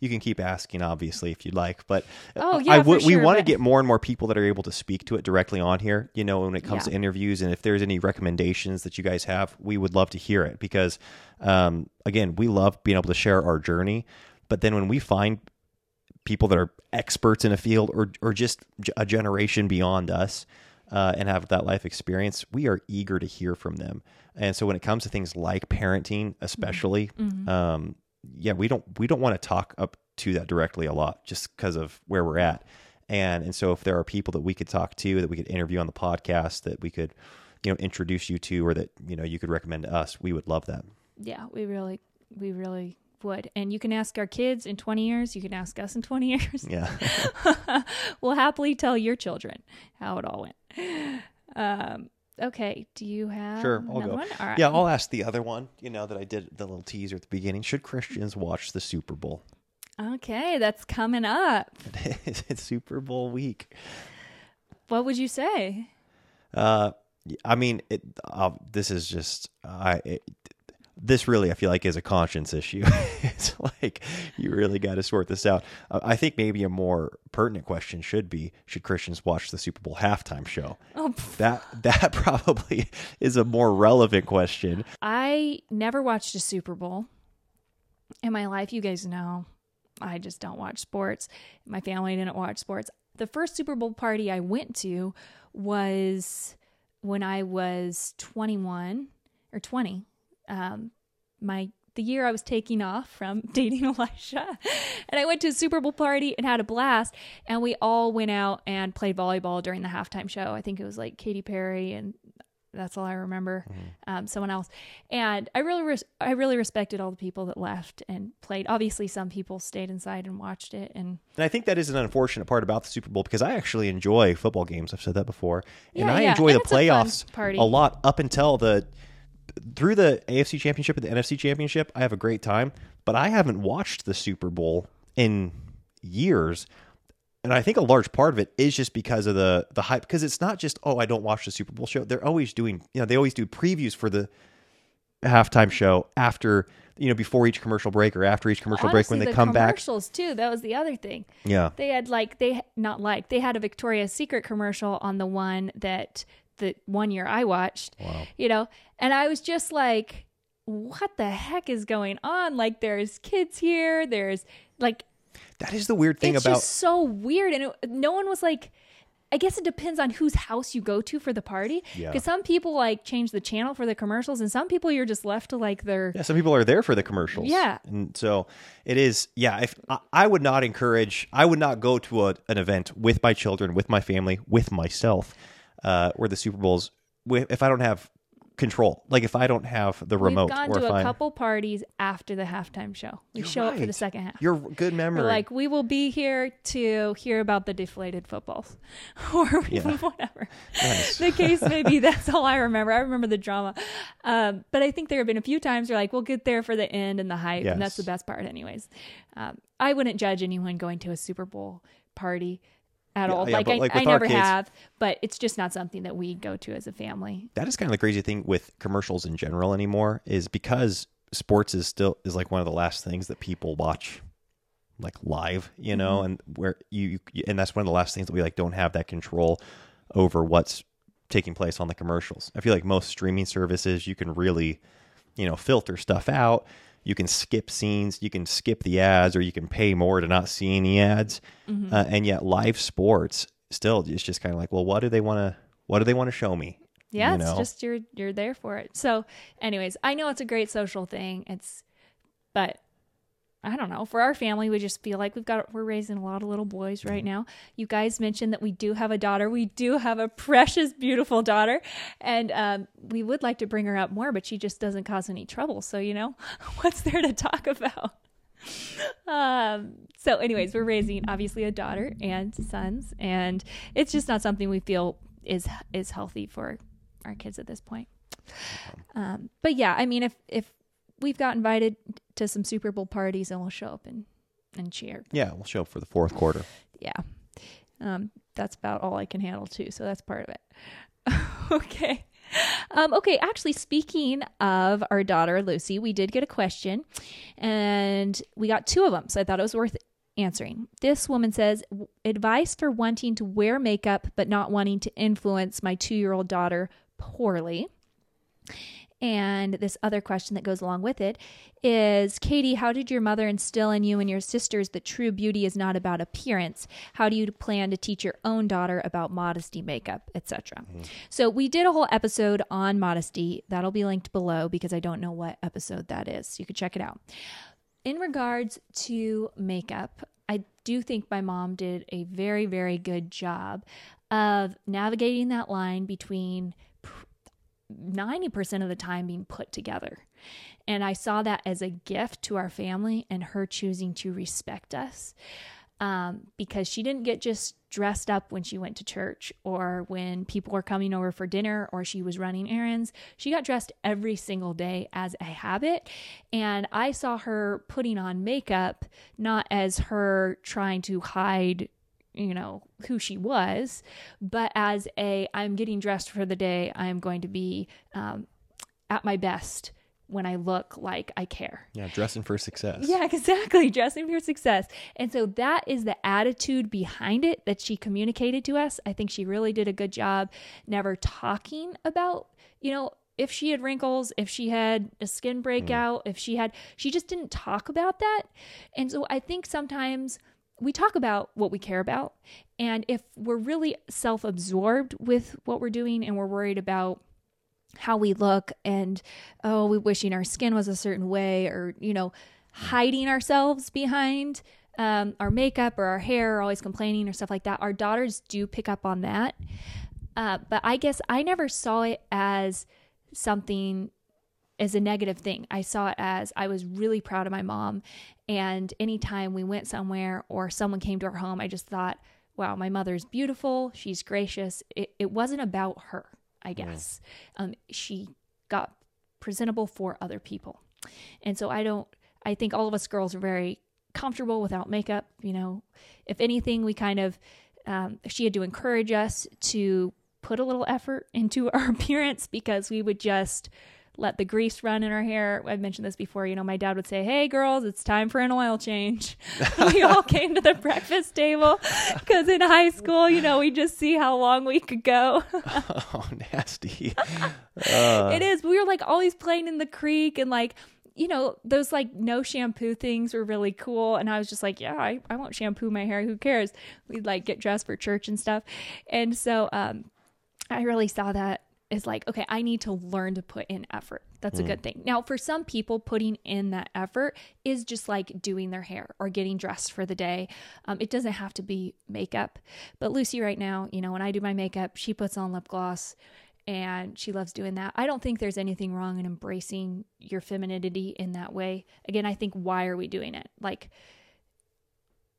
[SPEAKER 1] you can keep asking, obviously, if you'd like, but uh,
[SPEAKER 3] Oh, yeah,
[SPEAKER 1] would. we want to
[SPEAKER 3] but-
[SPEAKER 1] get more and more people that are able to speak to it directly on here. You know, when it comes
[SPEAKER 3] Yeah.
[SPEAKER 1] to interviews, and if there's any recommendations that you guys have, we would love to hear it because, um, again, we love being able to share our journey. But then when we find people that are experts in a field or or just a generation beyond us uh, and have that life experience, we are eager to hear from them. And so when it comes to things like parenting, especially, um, yeah, we don't we don't want to talk up to that directly a lot just because of where we're at. And and so if there are people that we could talk to that we could interview on the podcast that we could you know introduce you to or that you know you could recommend to us, we would love that.
[SPEAKER 3] Yeah, we really, we really would. And you can ask our kids in 20 years, you can ask us in 20 years.
[SPEAKER 1] Yeah.
[SPEAKER 3] we'll happily tell your children how it all went. Um, okay, do you have
[SPEAKER 1] Sure, I'll go.
[SPEAKER 3] right.
[SPEAKER 1] Yeah, I'll ask the other one, you know, that I did the little teaser at the beginning. Should Christians watch the Super Bowl?
[SPEAKER 3] Okay, that's coming up.
[SPEAKER 1] it's Super Bowl week.
[SPEAKER 3] What would you say?
[SPEAKER 1] Uh, I mean, it, uh, this is just I. It, this really, I feel like, is a conscience issue. it's like you really got to sort this out. Uh, I think maybe a more pertinent question should be: Should Christians watch the Super Bowl halftime show?
[SPEAKER 3] Oh,
[SPEAKER 1] That that probably is a more relevant question.
[SPEAKER 3] I never watched a Super Bowl in my life. You guys know I just don't watch sports. My family didn't watch sports. The first Super Bowl party I went to was when I was 21 or 20. Um, my the year I was taking off from dating Elisha, and I went to a Super Bowl party and had a blast. And we all went out and played volleyball during the halftime show. I think it was like Katy Perry and that's all I remember. Um, someone else, and I really, res- I really respected all the people that left and played. Obviously, some people stayed inside and watched it, and
[SPEAKER 1] And I think that is an unfortunate part about the Super Bowl because I actually enjoy football games. I've said that before, and
[SPEAKER 3] Yeah,
[SPEAKER 1] I
[SPEAKER 3] yeah,
[SPEAKER 1] enjoy
[SPEAKER 3] and
[SPEAKER 1] the
[SPEAKER 3] a
[SPEAKER 1] playoffs
[SPEAKER 3] party.
[SPEAKER 1] a lot up until the through the AFC Championship and the NFC Championship. I have a great time, but I haven't watched the Super Bowl in years. And I think a large part of it is just because of the the hype. Because it's not just oh, I don't watch the Super Bowl show. They're always doing you know they always do previews for the halftime show after you know before each commercial break or after each commercial break when they
[SPEAKER 3] the
[SPEAKER 1] come back.
[SPEAKER 3] commercials too. That was the other thing.
[SPEAKER 1] Yeah,
[SPEAKER 3] They had like they not like they had a Victoria's Secret commercial on the one that the one year I watched.
[SPEAKER 1] Wow.
[SPEAKER 3] You know, and I was just like, what the heck is going on? Like, there's kids here. There's like
[SPEAKER 1] that is the weird thing
[SPEAKER 3] it's
[SPEAKER 1] about
[SPEAKER 3] just so weird and it, no one was like i guess it depends on whose house you go to for the party
[SPEAKER 1] Yeah.
[SPEAKER 3] because some people like change the channel for the commercials and some people you're just left to like their
[SPEAKER 1] Yeah, some people are there for the commercials.
[SPEAKER 3] Yeah.
[SPEAKER 1] and so it is. Yeah, if I, I would not encourage, I would not go to a, an event with my children, with my family, with myself, uh, where the Super Bowls. If I don't have control. Like if I don't have the remote,
[SPEAKER 3] We've gone to a
[SPEAKER 1] I,
[SPEAKER 3] couple parties after the halftime show. We
[SPEAKER 1] You're
[SPEAKER 3] show up for the second half.
[SPEAKER 1] Your good memory.
[SPEAKER 3] We're like, we will be here to hear about the deflated footballs or
[SPEAKER 1] Yeah.
[SPEAKER 3] whatever.
[SPEAKER 1] Nice.
[SPEAKER 3] the case may be. That's all I remember. I remember the drama. Um, but I think there have been a few times where, like, we'll get there for the end and the hype, and that's the best part, anyways. Um, I wouldn't judge anyone going to a Super Bowl party at
[SPEAKER 1] Yeah,
[SPEAKER 3] all.
[SPEAKER 1] yeah,
[SPEAKER 3] like, I,
[SPEAKER 1] like,
[SPEAKER 3] I never
[SPEAKER 1] kids-
[SPEAKER 3] have, but it's just not something that we go to as a family.
[SPEAKER 1] that is kind of the crazy thing with commercials in general anymore is because sports is still is like one of the last things that people watch like live you know mm-hmm. and where you you- and that's one of the last things that we like don't have that control over what's taking place on the commercials i feel like most streaming services you can really you know filter stuff out you can skip scenes you can skip the ads or you can pay more to not see any ads uh, and yet live sports still it's just kind of like well what do they want to what do they want to show me
[SPEAKER 3] Yeah,
[SPEAKER 1] you
[SPEAKER 3] it's just you're you're there for it. So, anyways, I know it's a great social thing. It's, but I don't know. For our family, we just feel like we've got we're raising a lot of little boys right now. You guys mentioned that we do have a daughter. We do have a precious, beautiful daughter, and um, we would like to bring her up more, but she just doesn't cause any trouble. So you know, what's there to talk about? um so anyways we're raising obviously a daughter and sons and it's just not something we feel is is healthy for our kids at this point um but yeah i mean if if we've got invited to some super bowl parties and we'll show up and and cheer
[SPEAKER 1] Yeah, we'll show up for the fourth quarter.
[SPEAKER 3] yeah um that's about all i can handle too so that's part of it okay um, okay, actually, speaking of our daughter Lucy, we did get a question, and we got two of them, so I thought it was worth answering. This woman says, "Advice for wanting to wear makeup but not wanting to influence my two-year-old daughter poorly." And this other question that goes along with it is Katie, how did your mother instill in you and your sisters that true beauty is not about appearance? How do you plan to teach your own daughter about modesty, makeup, etc.? Mm-hmm. So we did a whole episode on modesty. That'll be linked below because I don't know what episode that is. You could check it out. In regards to makeup, I do think my mom did a very, very good job of navigating that line between 90% of the time being put together. And I saw that as a gift to our family and her choosing to respect us um, because she didn't get just dressed up when she went to church or when people were coming over for dinner or she was running errands. She got dressed every single day as a habit. And I saw her putting on makeup not as her trying to hide you know who she was but as a i'm getting dressed for the day i'm going to be um, at my best when i look like i care
[SPEAKER 1] Yeah, dressing for success.
[SPEAKER 3] yeah, exactly. Dressing for success. And so that is the attitude behind it that she communicated to us. I think she really did a good job never talking about, you know, if she had wrinkles, if she had a skin breakout, if she had, she just didn't talk about that. And so I think sometimes we talk about what we care about. And if we're really self absorbed with what we're doing and we're worried about, how we look and oh we wishing our skin was a certain way or you know hiding ourselves behind um, our makeup or our hair or always complaining or stuff like that our daughters do pick up on that uh, but i guess i never saw it as something as a negative thing i saw it as i was really proud of my mom and anytime we went somewhere or someone came to our home i just thought wow my mother's beautiful she's gracious it, it wasn't about her I guess. Um, she got presentable for other people. And so I don't, I think all of us girls are very comfortable without makeup. You know, if anything, we kind of, um, she had to encourage us to put a little effort into our appearance because we would just let the grease run in our hair. I've mentioned this before. You know, my dad would say, Hey, girls, it's time for an oil change. we all came to the breakfast table because in high school, you know, we just see how long we could go.
[SPEAKER 1] Oh, nasty. Uh,
[SPEAKER 3] it is. We were like always playing in the creek and like, you know, those like no shampoo things were really cool. And I was just like, yeah, I, I won't shampoo my hair. Who cares? We'd like get dressed for church and stuff. And so um, I really saw that as like, okay, I need to learn to put in effort. That's a good thing. Now, for some people, putting in that effort is just like doing their hair or getting dressed for the day. Um, it doesn't have to be makeup. But Lucy, right now, you know, when I do my makeup, she puts on lip gloss and she loves doing that. I don't think there's anything wrong in embracing your femininity in that way. Again, I think why are we doing it? Like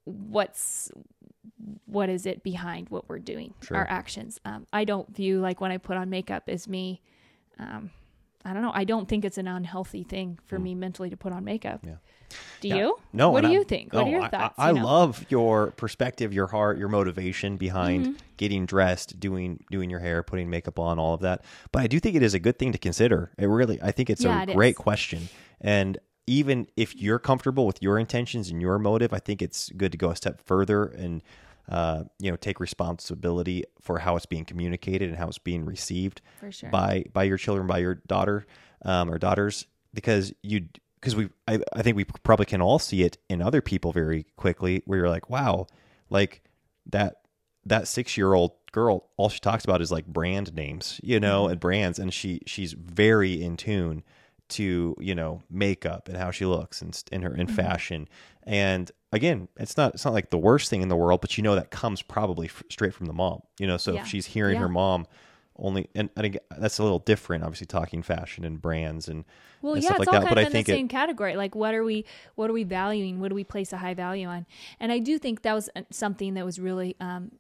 [SPEAKER 3] what's what is it behind what we're doing
[SPEAKER 1] Sure.
[SPEAKER 3] our actions um, i don't view like when i put on makeup as me um, i don't know i don't think it's an unhealthy thing for me mentally to put on makeup.
[SPEAKER 1] Yeah.
[SPEAKER 3] do
[SPEAKER 1] Yeah.
[SPEAKER 3] you
[SPEAKER 1] No.
[SPEAKER 3] what do
[SPEAKER 1] I-
[SPEAKER 3] you think what are your
[SPEAKER 1] I-
[SPEAKER 3] thoughts
[SPEAKER 1] I, I
[SPEAKER 3] you know? Mm-hmm.
[SPEAKER 1] love your perspective, your heart, your motivation behind getting dressed, doing doing your hair, putting makeup on, all of that. But I do think it is a good thing to consider. It really, I think it's
[SPEAKER 3] Yeah,
[SPEAKER 1] a
[SPEAKER 3] it
[SPEAKER 1] great
[SPEAKER 3] is.
[SPEAKER 1] question. And even if you're comfortable with your intentions and your motive, I think it's good to go a step further and uh, you know take responsibility for how it's being communicated and how it's being received
[SPEAKER 3] For sure.
[SPEAKER 1] by by your children, by your daughter um, or daughters, because you because we I, I think we probably can all see it in other people very quickly where you're like, wow, like that that six year old girl, all she talks about is like brand names, you know, and brands, and she she's very in tune to you know makeup and how she looks and in her in fashion and again it's not it's not like the worst thing in the world but you know that comes probably f- straight from the mom you know so
[SPEAKER 3] Yeah.
[SPEAKER 1] if she's hearing
[SPEAKER 3] Yeah.
[SPEAKER 1] her mom only and, and again, that's a little different obviously talking fashion and brands and
[SPEAKER 3] Well,
[SPEAKER 1] and
[SPEAKER 3] yeah,
[SPEAKER 1] stuff
[SPEAKER 3] it's
[SPEAKER 1] like
[SPEAKER 3] all
[SPEAKER 1] that
[SPEAKER 3] kind
[SPEAKER 1] but
[SPEAKER 3] of
[SPEAKER 1] i
[SPEAKER 3] in the same
[SPEAKER 1] it
[SPEAKER 3] category. Like, what are we, what are we valuing? What do we place a high value on? And I do think that was uh, something that was really um,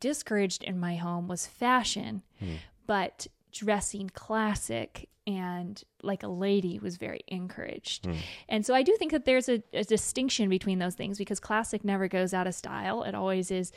[SPEAKER 3] discouraged in my home was fashion,
[SPEAKER 1] Hmm.
[SPEAKER 3] but dressing classic and like a lady was very encouraged.
[SPEAKER 1] Hmm.
[SPEAKER 3] And so I do think that there's a, a distinction between those things because classic never goes out of style. It always is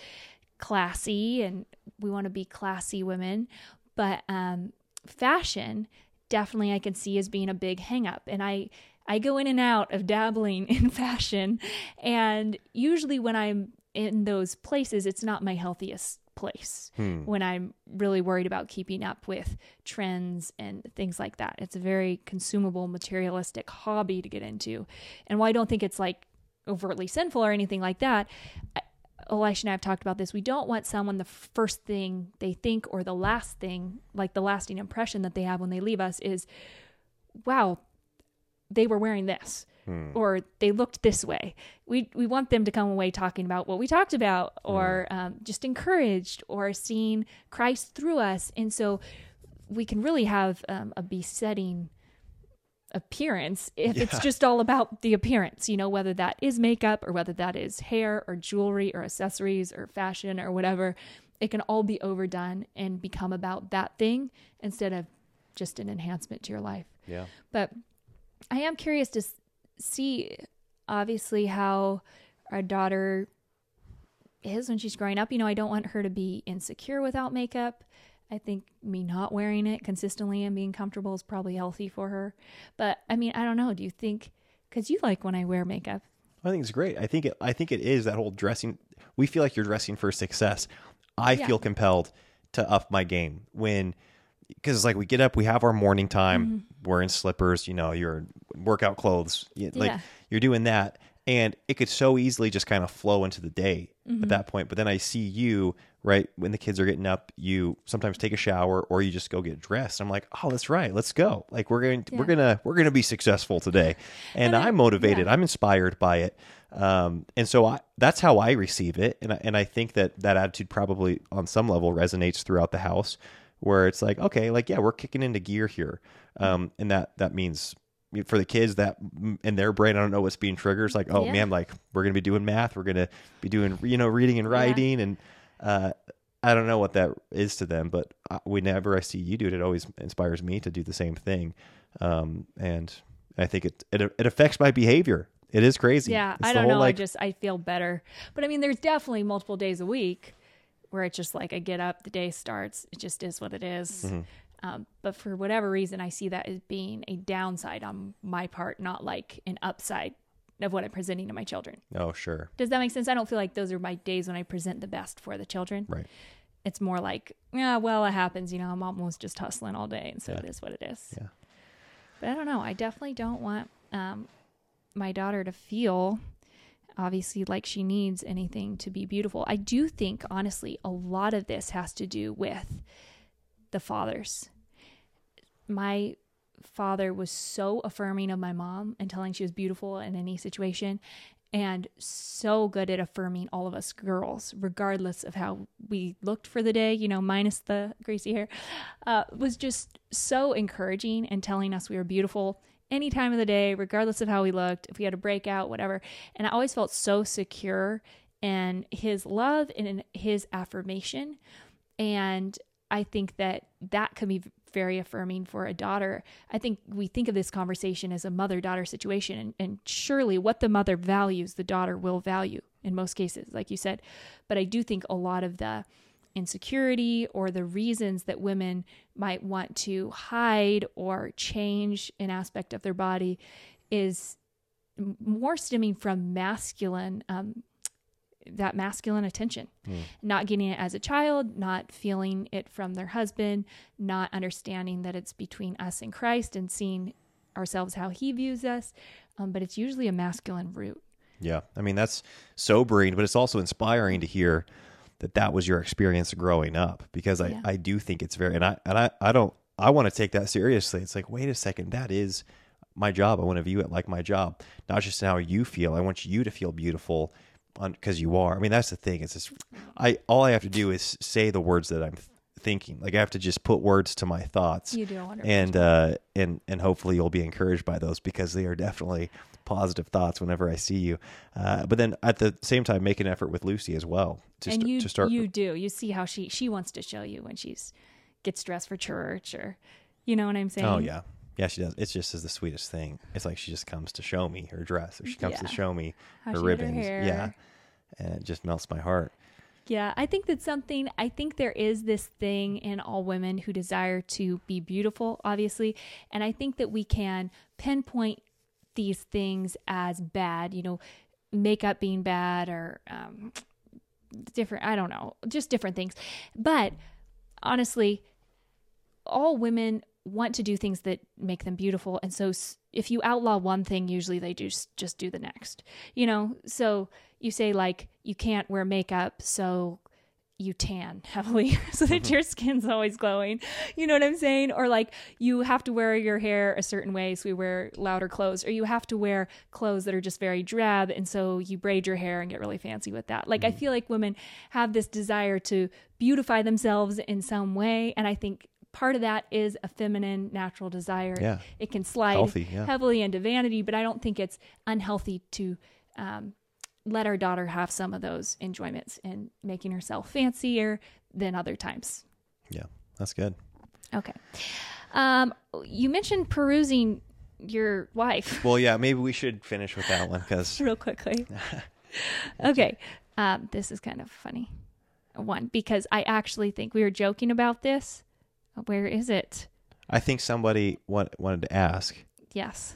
[SPEAKER 3] classy and we want to be classy women. But um, fashion definitely I can see as being a big hang up. And I I go in and out of dabbling in fashion and usually when I'm in those places it's not my healthiest place hmm. when I'm really worried about keeping up with trends and things like that. It's a very consumable materialistic hobby to get into. And while I don't think it's like overtly sinful or anything like that, I, Elisha and I have talked about this. We don't want someone the first thing they think or the last thing, like the lasting impression that they have when they leave us is, wow, they were wearing this or they looked this way. We we want them to come away talking about what we talked about or um, just encouraged or seeing Christ through us. And so we can really have um, a besetting appearance if it's just all about the appearance, you know, whether that is makeup or whether that is hair or jewelry or accessories or fashion or whatever. It can all be overdone and become about that thing instead of just an enhancement to your life.
[SPEAKER 1] yeah
[SPEAKER 3] But I am curious to see, obviously, how our daughter is when she's growing up. You know, I don't want her to be insecure without makeup. I think me not wearing it consistently and being comfortable is probably healthy for her. But I mean, I don't know. Do you think, because you like when I wear makeup?
[SPEAKER 1] I think it's great. I think it. I think it is that whole dressing. We feel like you're dressing for success. I
[SPEAKER 3] Yeah.
[SPEAKER 1] feel compelled to up my game when, because it's like we get up, we have our morning time, we're in slippers. You know, your workout clothes. You, Like
[SPEAKER 3] Yeah.
[SPEAKER 1] you're doing that, and it could so easily just kind of flow into the day at that point. But then I see you right when the kids are getting up. You sometimes take a shower or you just go get dressed. I'm like, oh, that's right. Let's go. Like we're going. to We're gonna. We're gonna be successful today, and,
[SPEAKER 3] And
[SPEAKER 1] I'm motivated.
[SPEAKER 3] yeah.
[SPEAKER 1] I'm inspired by it. Um, and so I, that's how I receive it. And I, and I think that that attitude probably on some level resonates throughout the house where it's like, okay, like, yeah, we're kicking into gear here. Um, and that, that means for the kids that mm, in their brain, I don't know what's being triggered. It's like, oh
[SPEAKER 3] Yeah.
[SPEAKER 1] man, like we're going to be doing math. We're going to be doing, you know, reading and writing. And, uh, I don't know what that is to them, but whenever I see you do it, it always inspires me to do the same thing. Um, and I think it, it, it affects my behavior. It is crazy.
[SPEAKER 3] Yeah,
[SPEAKER 1] It's
[SPEAKER 3] I don't
[SPEAKER 1] whole,
[SPEAKER 3] know.
[SPEAKER 1] Like,
[SPEAKER 3] I just I feel better. But I mean, there's definitely multiple days a week where it's just like I get up, the day starts. It just is what it is.
[SPEAKER 1] Mm-hmm.
[SPEAKER 3] Um, but for whatever reason, I see that as being a downside on my part, not like an upside of what I'm presenting to my children.
[SPEAKER 1] oh, sure.
[SPEAKER 3] Does that make sense? I don't feel like those are my days when I present the best for the children.
[SPEAKER 1] Right.
[SPEAKER 3] It's more like, yeah, well, it happens. You know, I'm almost just hustling all day, and so
[SPEAKER 1] Yeah.
[SPEAKER 3] it is what it is.
[SPEAKER 1] Yeah.
[SPEAKER 3] But I don't know. I definitely don't want um, my daughter to feel obviously like she needs anything to be beautiful. I do think, honestly, a lot of this has to do with the fathers. My father was so affirming of my mom and telling she was beautiful in any situation. and so good at affirming all of us girls, regardless of how we looked for the day, you know, minus the greasy hair, uh, was just so encouraging and telling us we were beautiful any time of the day, regardless of how we looked, if we had a breakout, whatever. And I always felt so secure in his love and in his affirmation. And I think that that can be very affirming for a daughter. I think we think of this conversation as a mother daughter situation, and, and, surely what the mother values, the daughter will value in most cases, like you said. But I do think a lot of the insecurity or the reasons that women might want to hide or change an aspect of their body is more stemming from masculine um, that masculine attention, mm. not getting it as a child, not feeling it from their husband, not understanding that it's between us and Christ and seeing ourselves how he views us. Um, but it's usually a masculine root.
[SPEAKER 1] Yeah. I mean, that's sobering, but it's also inspiring to hear that that was your experience growing up because I, yeah. I do think it's very, and I, and I, I don't, I want to take that seriously. It's like, wait a second, that is my job. I want to view it like my job, not just how you feel. I want you to feel beautiful because you are. I mean, that's the thing. It's just I all I have to do is say the words that I'm thinking. Like I have to just put words to my thoughts.
[SPEAKER 3] You do,
[SPEAKER 1] and uh, and and hopefully you'll be encouraged by those because they are definitely positive thoughts whenever I see you. Uh, but then at the same time, make an effort with Lucy as well
[SPEAKER 3] to, and st- you, to start. You do. You see how she she wants to show you when she's gets dressed for church or you know what I'm saying.
[SPEAKER 1] Oh yeah. Yeah, she does. It's just is the sweetest thing. It's like she just comes to show me her dress, or she comes yeah. to show me How her ribbons. Her yeah, and it just melts my heart.
[SPEAKER 3] Yeah, I think that's something. I think there is this thing in all women who desire to be beautiful, obviously, and I think that we can pinpoint these things as bad. You know, makeup being bad or um, different. I don't know, just different things. But honestly, all women want to do things that make them beautiful and so if you outlaw one thing usually they just just do the next you know so you say like you can't wear makeup so you tan heavily so that mm-hmm. your skin's always glowing you know what i'm saying or like you have to wear your hair a certain way so we wear louder clothes or you have to wear clothes that are just very drab and so you braid your hair and get really fancy with that like mm. i feel like women have this desire to beautify themselves in some way and i think part of that is a feminine natural desire.
[SPEAKER 1] Yeah.
[SPEAKER 3] It can slide Healthy, yeah. heavily into vanity, but I don't think it's unhealthy to um, let our daughter have some of those enjoyments and making herself fancier than other times.
[SPEAKER 1] Yeah, that's good.
[SPEAKER 3] Okay. Um, you mentioned perusing your wife.
[SPEAKER 1] Well, yeah, maybe we should finish with that one because
[SPEAKER 3] real quickly. okay, um, this is kind of funny one because I actually think we were joking about this, where is it?
[SPEAKER 1] I think somebody want, wanted to ask.
[SPEAKER 3] Yes.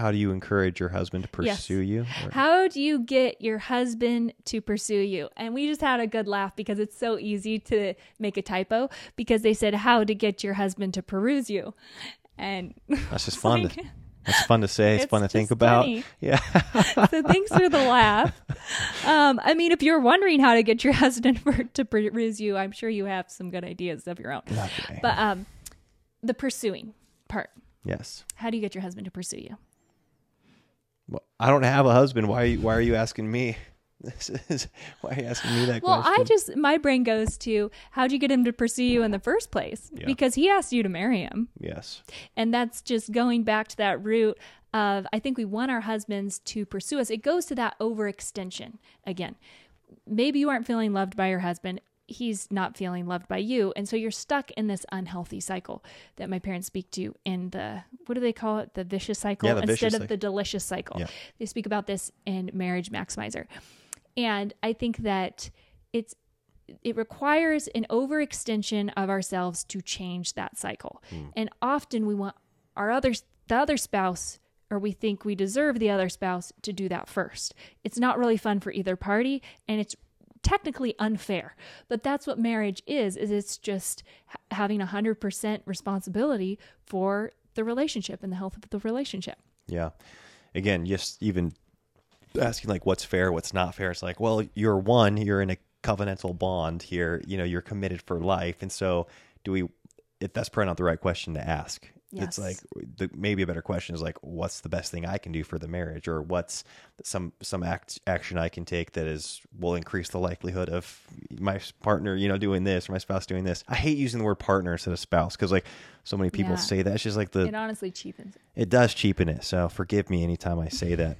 [SPEAKER 1] How do you encourage your husband to pursue yes. you?
[SPEAKER 3] Or? How do you get your husband to pursue you? And we just had a good laugh because it's so easy to make a typo because they said how to get your husband to peruse you. And
[SPEAKER 1] that's just fun. Like, to, it's fun to say. It's, it's fun to think about. Funny. Yeah.
[SPEAKER 3] so thanks for the laugh. Um, I mean, if you're wondering how to get your husband for, to peruse you, I'm sure you have some good ideas of your own. Okay. But um, the pursuing part.
[SPEAKER 1] Yes.
[SPEAKER 3] How do you get your husband to pursue you?
[SPEAKER 1] Well, I don't have a husband. Why are you, why are you asking me? This is why are you asking me that
[SPEAKER 3] well,
[SPEAKER 1] question?
[SPEAKER 3] I just my brain goes to how'd you get him to pursue you in the first place? Yeah. Because he asked you to marry him.
[SPEAKER 1] Yes.
[SPEAKER 3] And that's just going back to that root of I think we want our husbands to pursue us. It goes to that overextension again. Maybe you aren't feeling loved by your husband he's not feeling loved by you and so you're stuck in this unhealthy cycle that my parents speak to in the what do they call it the vicious cycle
[SPEAKER 1] yeah, the
[SPEAKER 3] instead
[SPEAKER 1] vicious
[SPEAKER 3] of the delicious cycle yeah. they speak about this in marriage maximizer and I think that it's it requires an overextension of ourselves to change that cycle. Mm. And often we want our other the other spouse or we think we deserve the other spouse to do that first. It's not really fun for either party and it's technically unfair. But that's what marriage is is it's just having 100% responsibility for the relationship and the health of the relationship.
[SPEAKER 1] Yeah. Again, just even asking like what's fair, what's not fair. It's like, well, you're one, you're in a covenantal bond here. You know, you're committed for life, and so do we? If that's probably not the right question to ask. It's like the, maybe a better question is like, what's the best thing I can do for the marriage, or what's some some act action I can take that is will increase the likelihood of my partner, you know, doing this or my spouse doing this. I hate using the word partner instead of spouse because like so many people
[SPEAKER 3] Yeah.
[SPEAKER 1] say that. It's just like the
[SPEAKER 3] It honestly cheapens it.
[SPEAKER 1] it does cheapen it. So forgive me anytime I say that.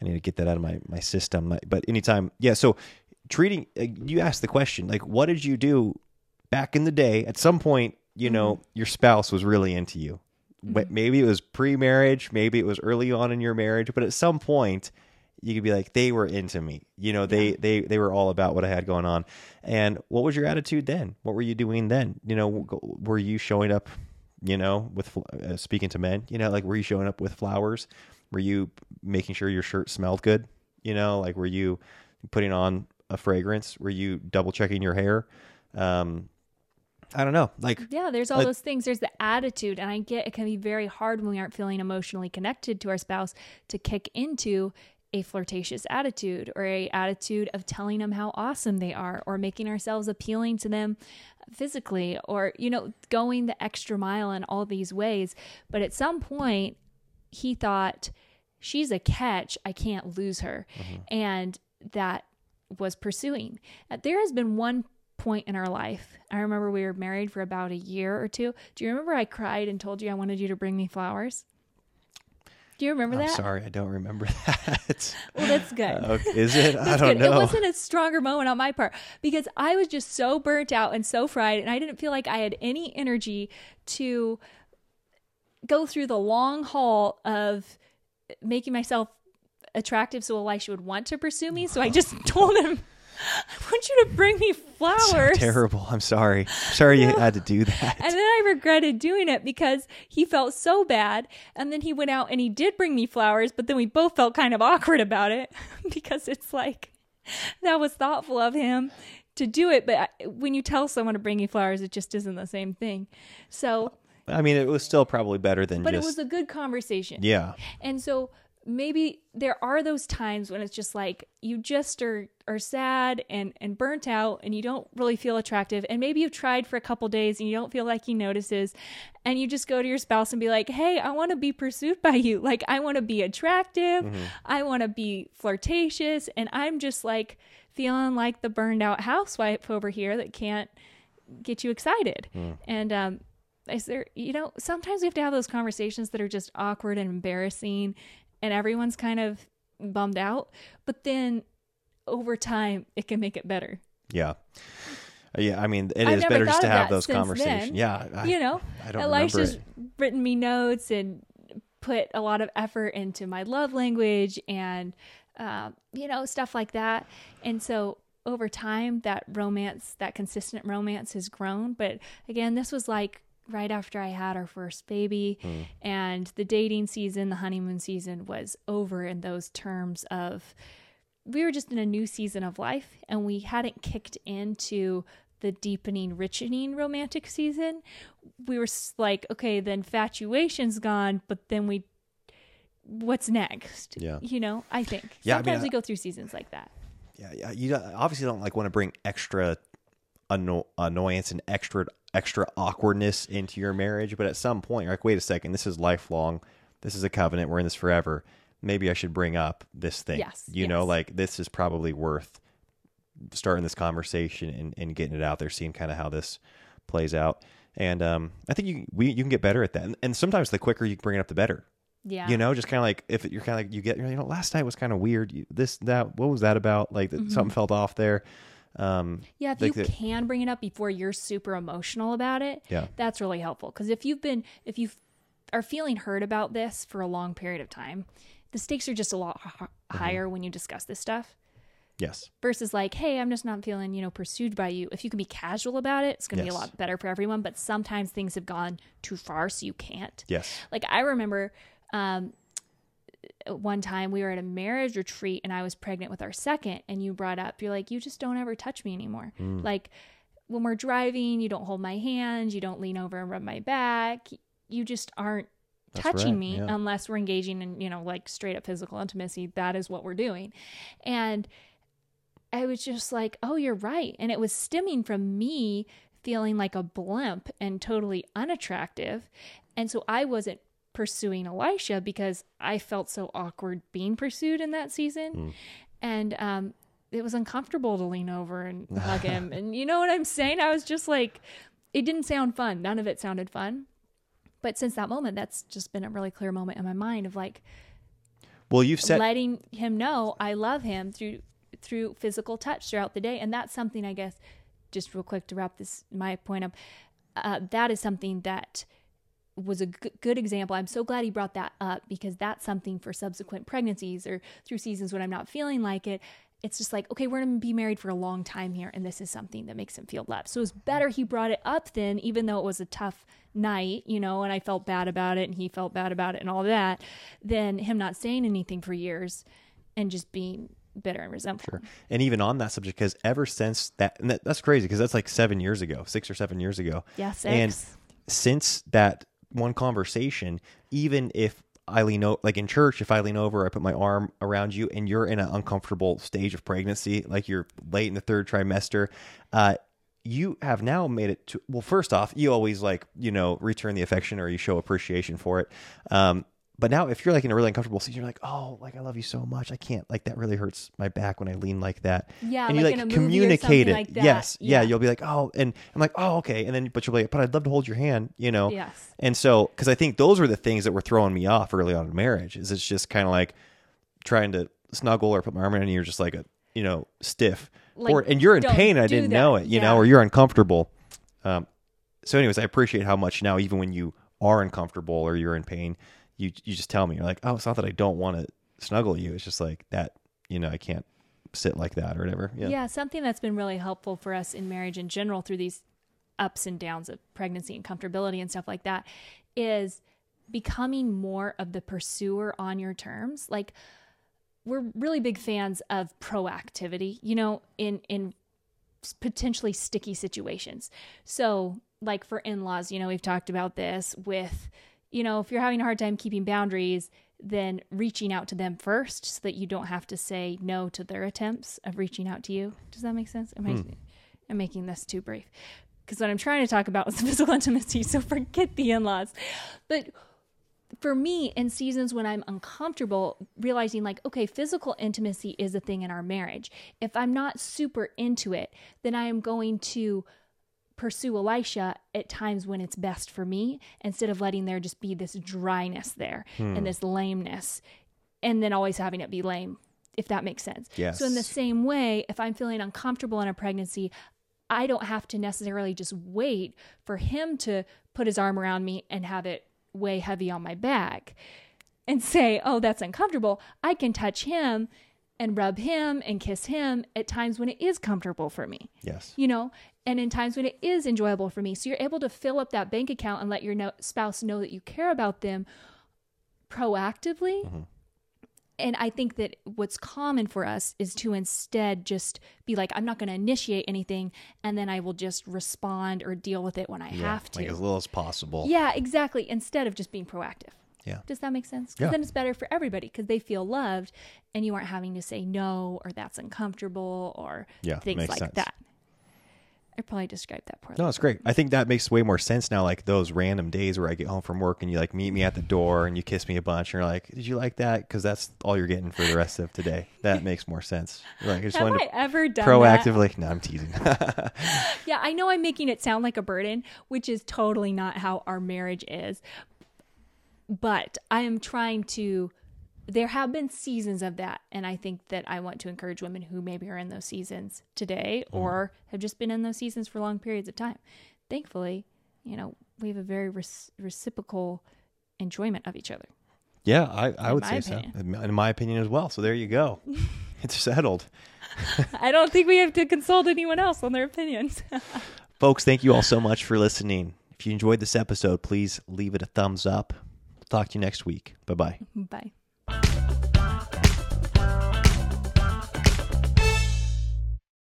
[SPEAKER 1] I need to get that out of my, my system. But anytime, yeah. So treating, uh, you asked the question, like, what did you do back in the day? At some point, you know, your spouse was really into you. But Maybe it was pre marriage, maybe it was early on in your marriage, but at some point, you could be like, they were into me. You know, they they they were all about what I had going on. And what was your attitude then? What were you doing then? You know, were you showing up you know, with uh, speaking to men, you know, like were you showing up with flowers? Were you making sure your shirt smelled good? You know, like were you putting on a fragrance? Were you double checking your hair? Um, I don't know. Like,
[SPEAKER 3] Yeah, there's all
[SPEAKER 1] Like-
[SPEAKER 3] those things. There's the attitude, and I get it can be very hard when we aren't feeling emotionally connected to our spouse to kick into a flirtatious attitude or a attitude of telling them how awesome they are or making ourselves appealing to them physically or you know going the extra mile in all these ways but at some point he thought she's a catch i can't lose her mm-hmm. and that was pursuing there has been one point in our life i remember we were married for about a year or two do you remember i cried and told you i wanted you to bring me flowers do you remember
[SPEAKER 1] I'm
[SPEAKER 3] that
[SPEAKER 1] sorry, I don't remember that.
[SPEAKER 3] well that's good
[SPEAKER 1] Uh, is it? I don't
[SPEAKER 3] good. It wasn't a stronger moment on my part because I was just so burnt out and so fried, and I didn't feel like I had any energy to go through the long haul of making myself attractive so Elisha would want to pursue me. So I just told him, I want you to bring me flowers.
[SPEAKER 1] So terrible. I'm sorry. Sorry you had to do that.
[SPEAKER 3] And then I regretted doing it because he felt so bad. And then he went out and he did bring me flowers, but then we both felt kind of awkward about it because it's like that was thoughtful of him to do it. But when you tell someone to bring you flowers, it just isn't the same thing. So,
[SPEAKER 1] I mean, it was still probably better than
[SPEAKER 3] but it was a good conversation.
[SPEAKER 1] yeah.
[SPEAKER 3] And so maybe there are those times when it's just like you just are are sad and and burnt out and you don't really feel attractive. And maybe you've tried for a couple days and you don't feel like he notices. And you just go to your spouse and be like hey i want to be pursued by you. Like i want to be attractive. I want to be flirtatious. And i'm just like feeling like the burned out housewife over here that can't get you excited. And um is there you know sometimes we have to have those conversations that are just awkward and embarrassing and everyone's kind of bummed out but then over time it can make it better
[SPEAKER 1] Yeah. Uh, Yeah. I mean, it
[SPEAKER 3] I've
[SPEAKER 1] is better just to have those conversations.
[SPEAKER 3] then.
[SPEAKER 1] Yeah. I,
[SPEAKER 3] you know
[SPEAKER 1] I don't
[SPEAKER 3] elisha's written me notes and put a lot of effort into my love language and uh, you know stuff like that and so over time that romance that consistent romance has grown but again this was like right after i had our first baby
[SPEAKER 1] Hmm.
[SPEAKER 3] and the dating season the honeymoon season was over in those terms of we were just in a new season of life and we hadn't kicked into the deepening, richening romantic season. We were like, okay, the infatuation's gone, but then we, what's next?
[SPEAKER 1] Yeah.
[SPEAKER 3] You know, I think.
[SPEAKER 1] Yeah, I mean,
[SPEAKER 3] Sometimes
[SPEAKER 1] I-
[SPEAKER 3] we go through seasons like that.
[SPEAKER 1] Yeah, yeah. You obviously don't like want to bring extra anno- annoyance and extra extra awkwardness into your marriage, but at some point, you're like, wait a second, this is lifelong. This is a covenant. We're in this forever. Maybe I should bring up this thing.
[SPEAKER 3] Yes,
[SPEAKER 1] You know, like this is probably worth starting this conversation and, and getting it out there, seeing kind of how this plays out. And um, I think you we you can get better at that. And, and sometimes the quicker you bring it up, the better.
[SPEAKER 3] Yeah.
[SPEAKER 1] You know, just kind of like if you're kind of like you get, you know, last night was kind of weird. You, this, that, what was that about? Like
[SPEAKER 3] Mm-hmm.
[SPEAKER 1] something felt off there. Um,
[SPEAKER 3] Yeah, if
[SPEAKER 1] like
[SPEAKER 3] you
[SPEAKER 1] the-
[SPEAKER 3] can bring it up before you're super emotional about it,
[SPEAKER 1] Yeah.
[SPEAKER 3] that's really helpful. Because if you've been, if you are feeling hurt about this for a long period of time, the stakes are just a lot h-
[SPEAKER 1] Mm-hmm.
[SPEAKER 3] higher when you discuss this stuff.
[SPEAKER 1] yes,
[SPEAKER 3] versus like, hey, I'm just not feeling, you know, pursued by you. If you can be casual about it, it's going to be a lot better for everyone. But sometimes things have gone too far, so you can't.
[SPEAKER 1] yes,
[SPEAKER 3] Like I remember um, one time we were at a marriage retreat and I was pregnant with our second, and you brought up, you're like, you just don't ever touch me anymore.
[SPEAKER 1] Mm.
[SPEAKER 3] Like when we're driving, you don't hold my hand, you don't lean over and rub my back, you just aren't
[SPEAKER 1] That's
[SPEAKER 3] touching
[SPEAKER 1] right,
[SPEAKER 3] me
[SPEAKER 1] yeah.
[SPEAKER 3] unless we're engaging in, you know, like straight up physical intimacy. That is what we're doing. And I was just like, oh, you're right. And it was stemming from me feeling like a blimp and totally unattractive. And so I wasn't pursuing Elisha because I felt so awkward being pursued in that season. And um, it was uncomfortable to lean over and hug him. and you know what I'm saying? I was just like, it didn't sound fun. None of it sounded fun. But since that moment, that's just been a really clear moment in my mind of like
[SPEAKER 1] Well, you've said
[SPEAKER 3] letting him know I love him through through physical touch throughout the day, and that's something I guess. Just real quick to wrap this my point up, uh, that is something that was a g- good example. I'm so glad he brought that up because that's something for subsequent pregnancies or through seasons when I'm not feeling like it. It's just like, okay, we're going to be married for a long time here, and this is something that makes him feel loved. So it's better he brought it up then, even though it was a tough night, you know, and I felt bad about it and he felt bad about it and all that, than him not saying anything for years and just being bitter and resentful.
[SPEAKER 1] and even on that subject because ever since that, and that that's crazy because that's like seven years ago six or seven years ago
[SPEAKER 3] Yeah,
[SPEAKER 1] and since that one conversation even if i lean over like in church if i lean over i put my arm around you and you're in an uncomfortable stage of pregnancy like you're late in the third trimester uh you have now made it to well first off you always like you know return the affection or you show appreciation for it. Um but now if you're like in a really uncomfortable seat you're like oh like i love you so much. I can't like that really hurts my back when i lean like that.
[SPEAKER 3] Yeah,
[SPEAKER 1] and you
[SPEAKER 3] like
[SPEAKER 1] like,
[SPEAKER 3] in a movie or
[SPEAKER 1] communicate it.
[SPEAKER 3] like
[SPEAKER 1] yes. Yeah.
[SPEAKER 3] Yeah.
[SPEAKER 1] you'll be like oh and i'm like oh okay. And then but you'll be like but i'd love to hold your hand you know?
[SPEAKER 3] Yes.
[SPEAKER 1] and so because i think those were the things that were throwing me off early on in marriage is it's just kind of like trying to snuggle or put my arm around you you're just like a you know stiff.
[SPEAKER 3] Like,
[SPEAKER 1] or and you're in pain i didn't
[SPEAKER 3] that.
[SPEAKER 1] know it you know or you're uncomfortable. Um so anyways i appreciate how much now even when you are uncomfortable or you're in pain you you just tell me you're like oh it's not that i don't want to snuggle you it's just like that you know i can't sit like that or whatever yeah,
[SPEAKER 3] Yeah, something that's been really helpful for us in marriage in general through these ups and downs of pregnancy and comfortability and stuff like that is becoming more of the pursuer on your terms. Like we're really big fans of proactivity, you know, in in potentially sticky situations. So, like for in-laws, you know, we've talked about this with you know, if you're having a hard time keeping boundaries, then reaching out to them first so that you don't have to say no to their attempts of reaching out to you. Does that make sense? Am I, hmm. I'm making this too brief. Because what I'm trying to talk about is physical intimacy, so forget the in laws. But for me, in seasons when I'm uncomfortable, realizing like, okay, physical intimacy is a thing in our marriage. If I'm not super into it, then I am going to pursue Elisha at times when it's best for me instead of letting there just be this dryness there and hmm. this lameness and then always having it be lame, if that makes sense.
[SPEAKER 1] Yes.
[SPEAKER 3] So, in the same way, if I'm feeling uncomfortable in a pregnancy, I don't have to necessarily just wait for him to put his arm around me and have it weigh heavy on my back and say, oh, that's uncomfortable. I can touch him and rub him and kiss him at times when it is comfortable for me
[SPEAKER 1] yes
[SPEAKER 3] you know, and in times when it is enjoyable for me. So you're able to fill up that bank account and let your no- spouse know that you care about them proactively.
[SPEAKER 1] Mm-hmm.
[SPEAKER 3] And I think that what's common for us is to instead just be like, I'm not going to initiate anything, and then I will just respond or deal with it when I
[SPEAKER 1] yeah
[SPEAKER 3] have to.
[SPEAKER 1] like as little as possible
[SPEAKER 3] yeah, exactly. Instead of just being proactive.
[SPEAKER 1] Yeah
[SPEAKER 3] Does that make sense? 'Cause
[SPEAKER 1] Yeah.
[SPEAKER 3] then it's better for everybody because they feel loved and you aren't having to say no or that's uncomfortable or
[SPEAKER 1] Yeah,
[SPEAKER 3] things like
[SPEAKER 1] sense.
[SPEAKER 3] that. I probably described that poorly.
[SPEAKER 1] No, it's great. I think that makes way more sense now. Like those random days where I get home from work and you like meet me at the door and you kiss me a bunch and you're like, "Did you like that?" Because that's all you're getting for the rest of today. That makes more sense. You're like I just
[SPEAKER 3] Have
[SPEAKER 1] wanted
[SPEAKER 3] I
[SPEAKER 1] to
[SPEAKER 3] ever done that?
[SPEAKER 1] proactively. No, I'm teasing.
[SPEAKER 3] Yeah, I know I'm making it sound like a burden, which is totally not how our marriage is. But I am trying to. There have been seasons of that, and I think that I want to encourage women who maybe are in those seasons today mm-hmm. or have just been in those seasons for long periods of time. Thankfully, you know, we have a very res- reciprocal enjoyment of each other.
[SPEAKER 1] yeah, I, I would say
[SPEAKER 3] opinion.
[SPEAKER 1] so. In my opinion as well. So there you go. it's settled.
[SPEAKER 3] I don't think we have to consult anyone else on their opinions.
[SPEAKER 1] Folks, thank you all so much for listening. If you enjoyed this episode, please leave it a thumbs up. Talk to you next week. Bye bye.
[SPEAKER 3] Bye.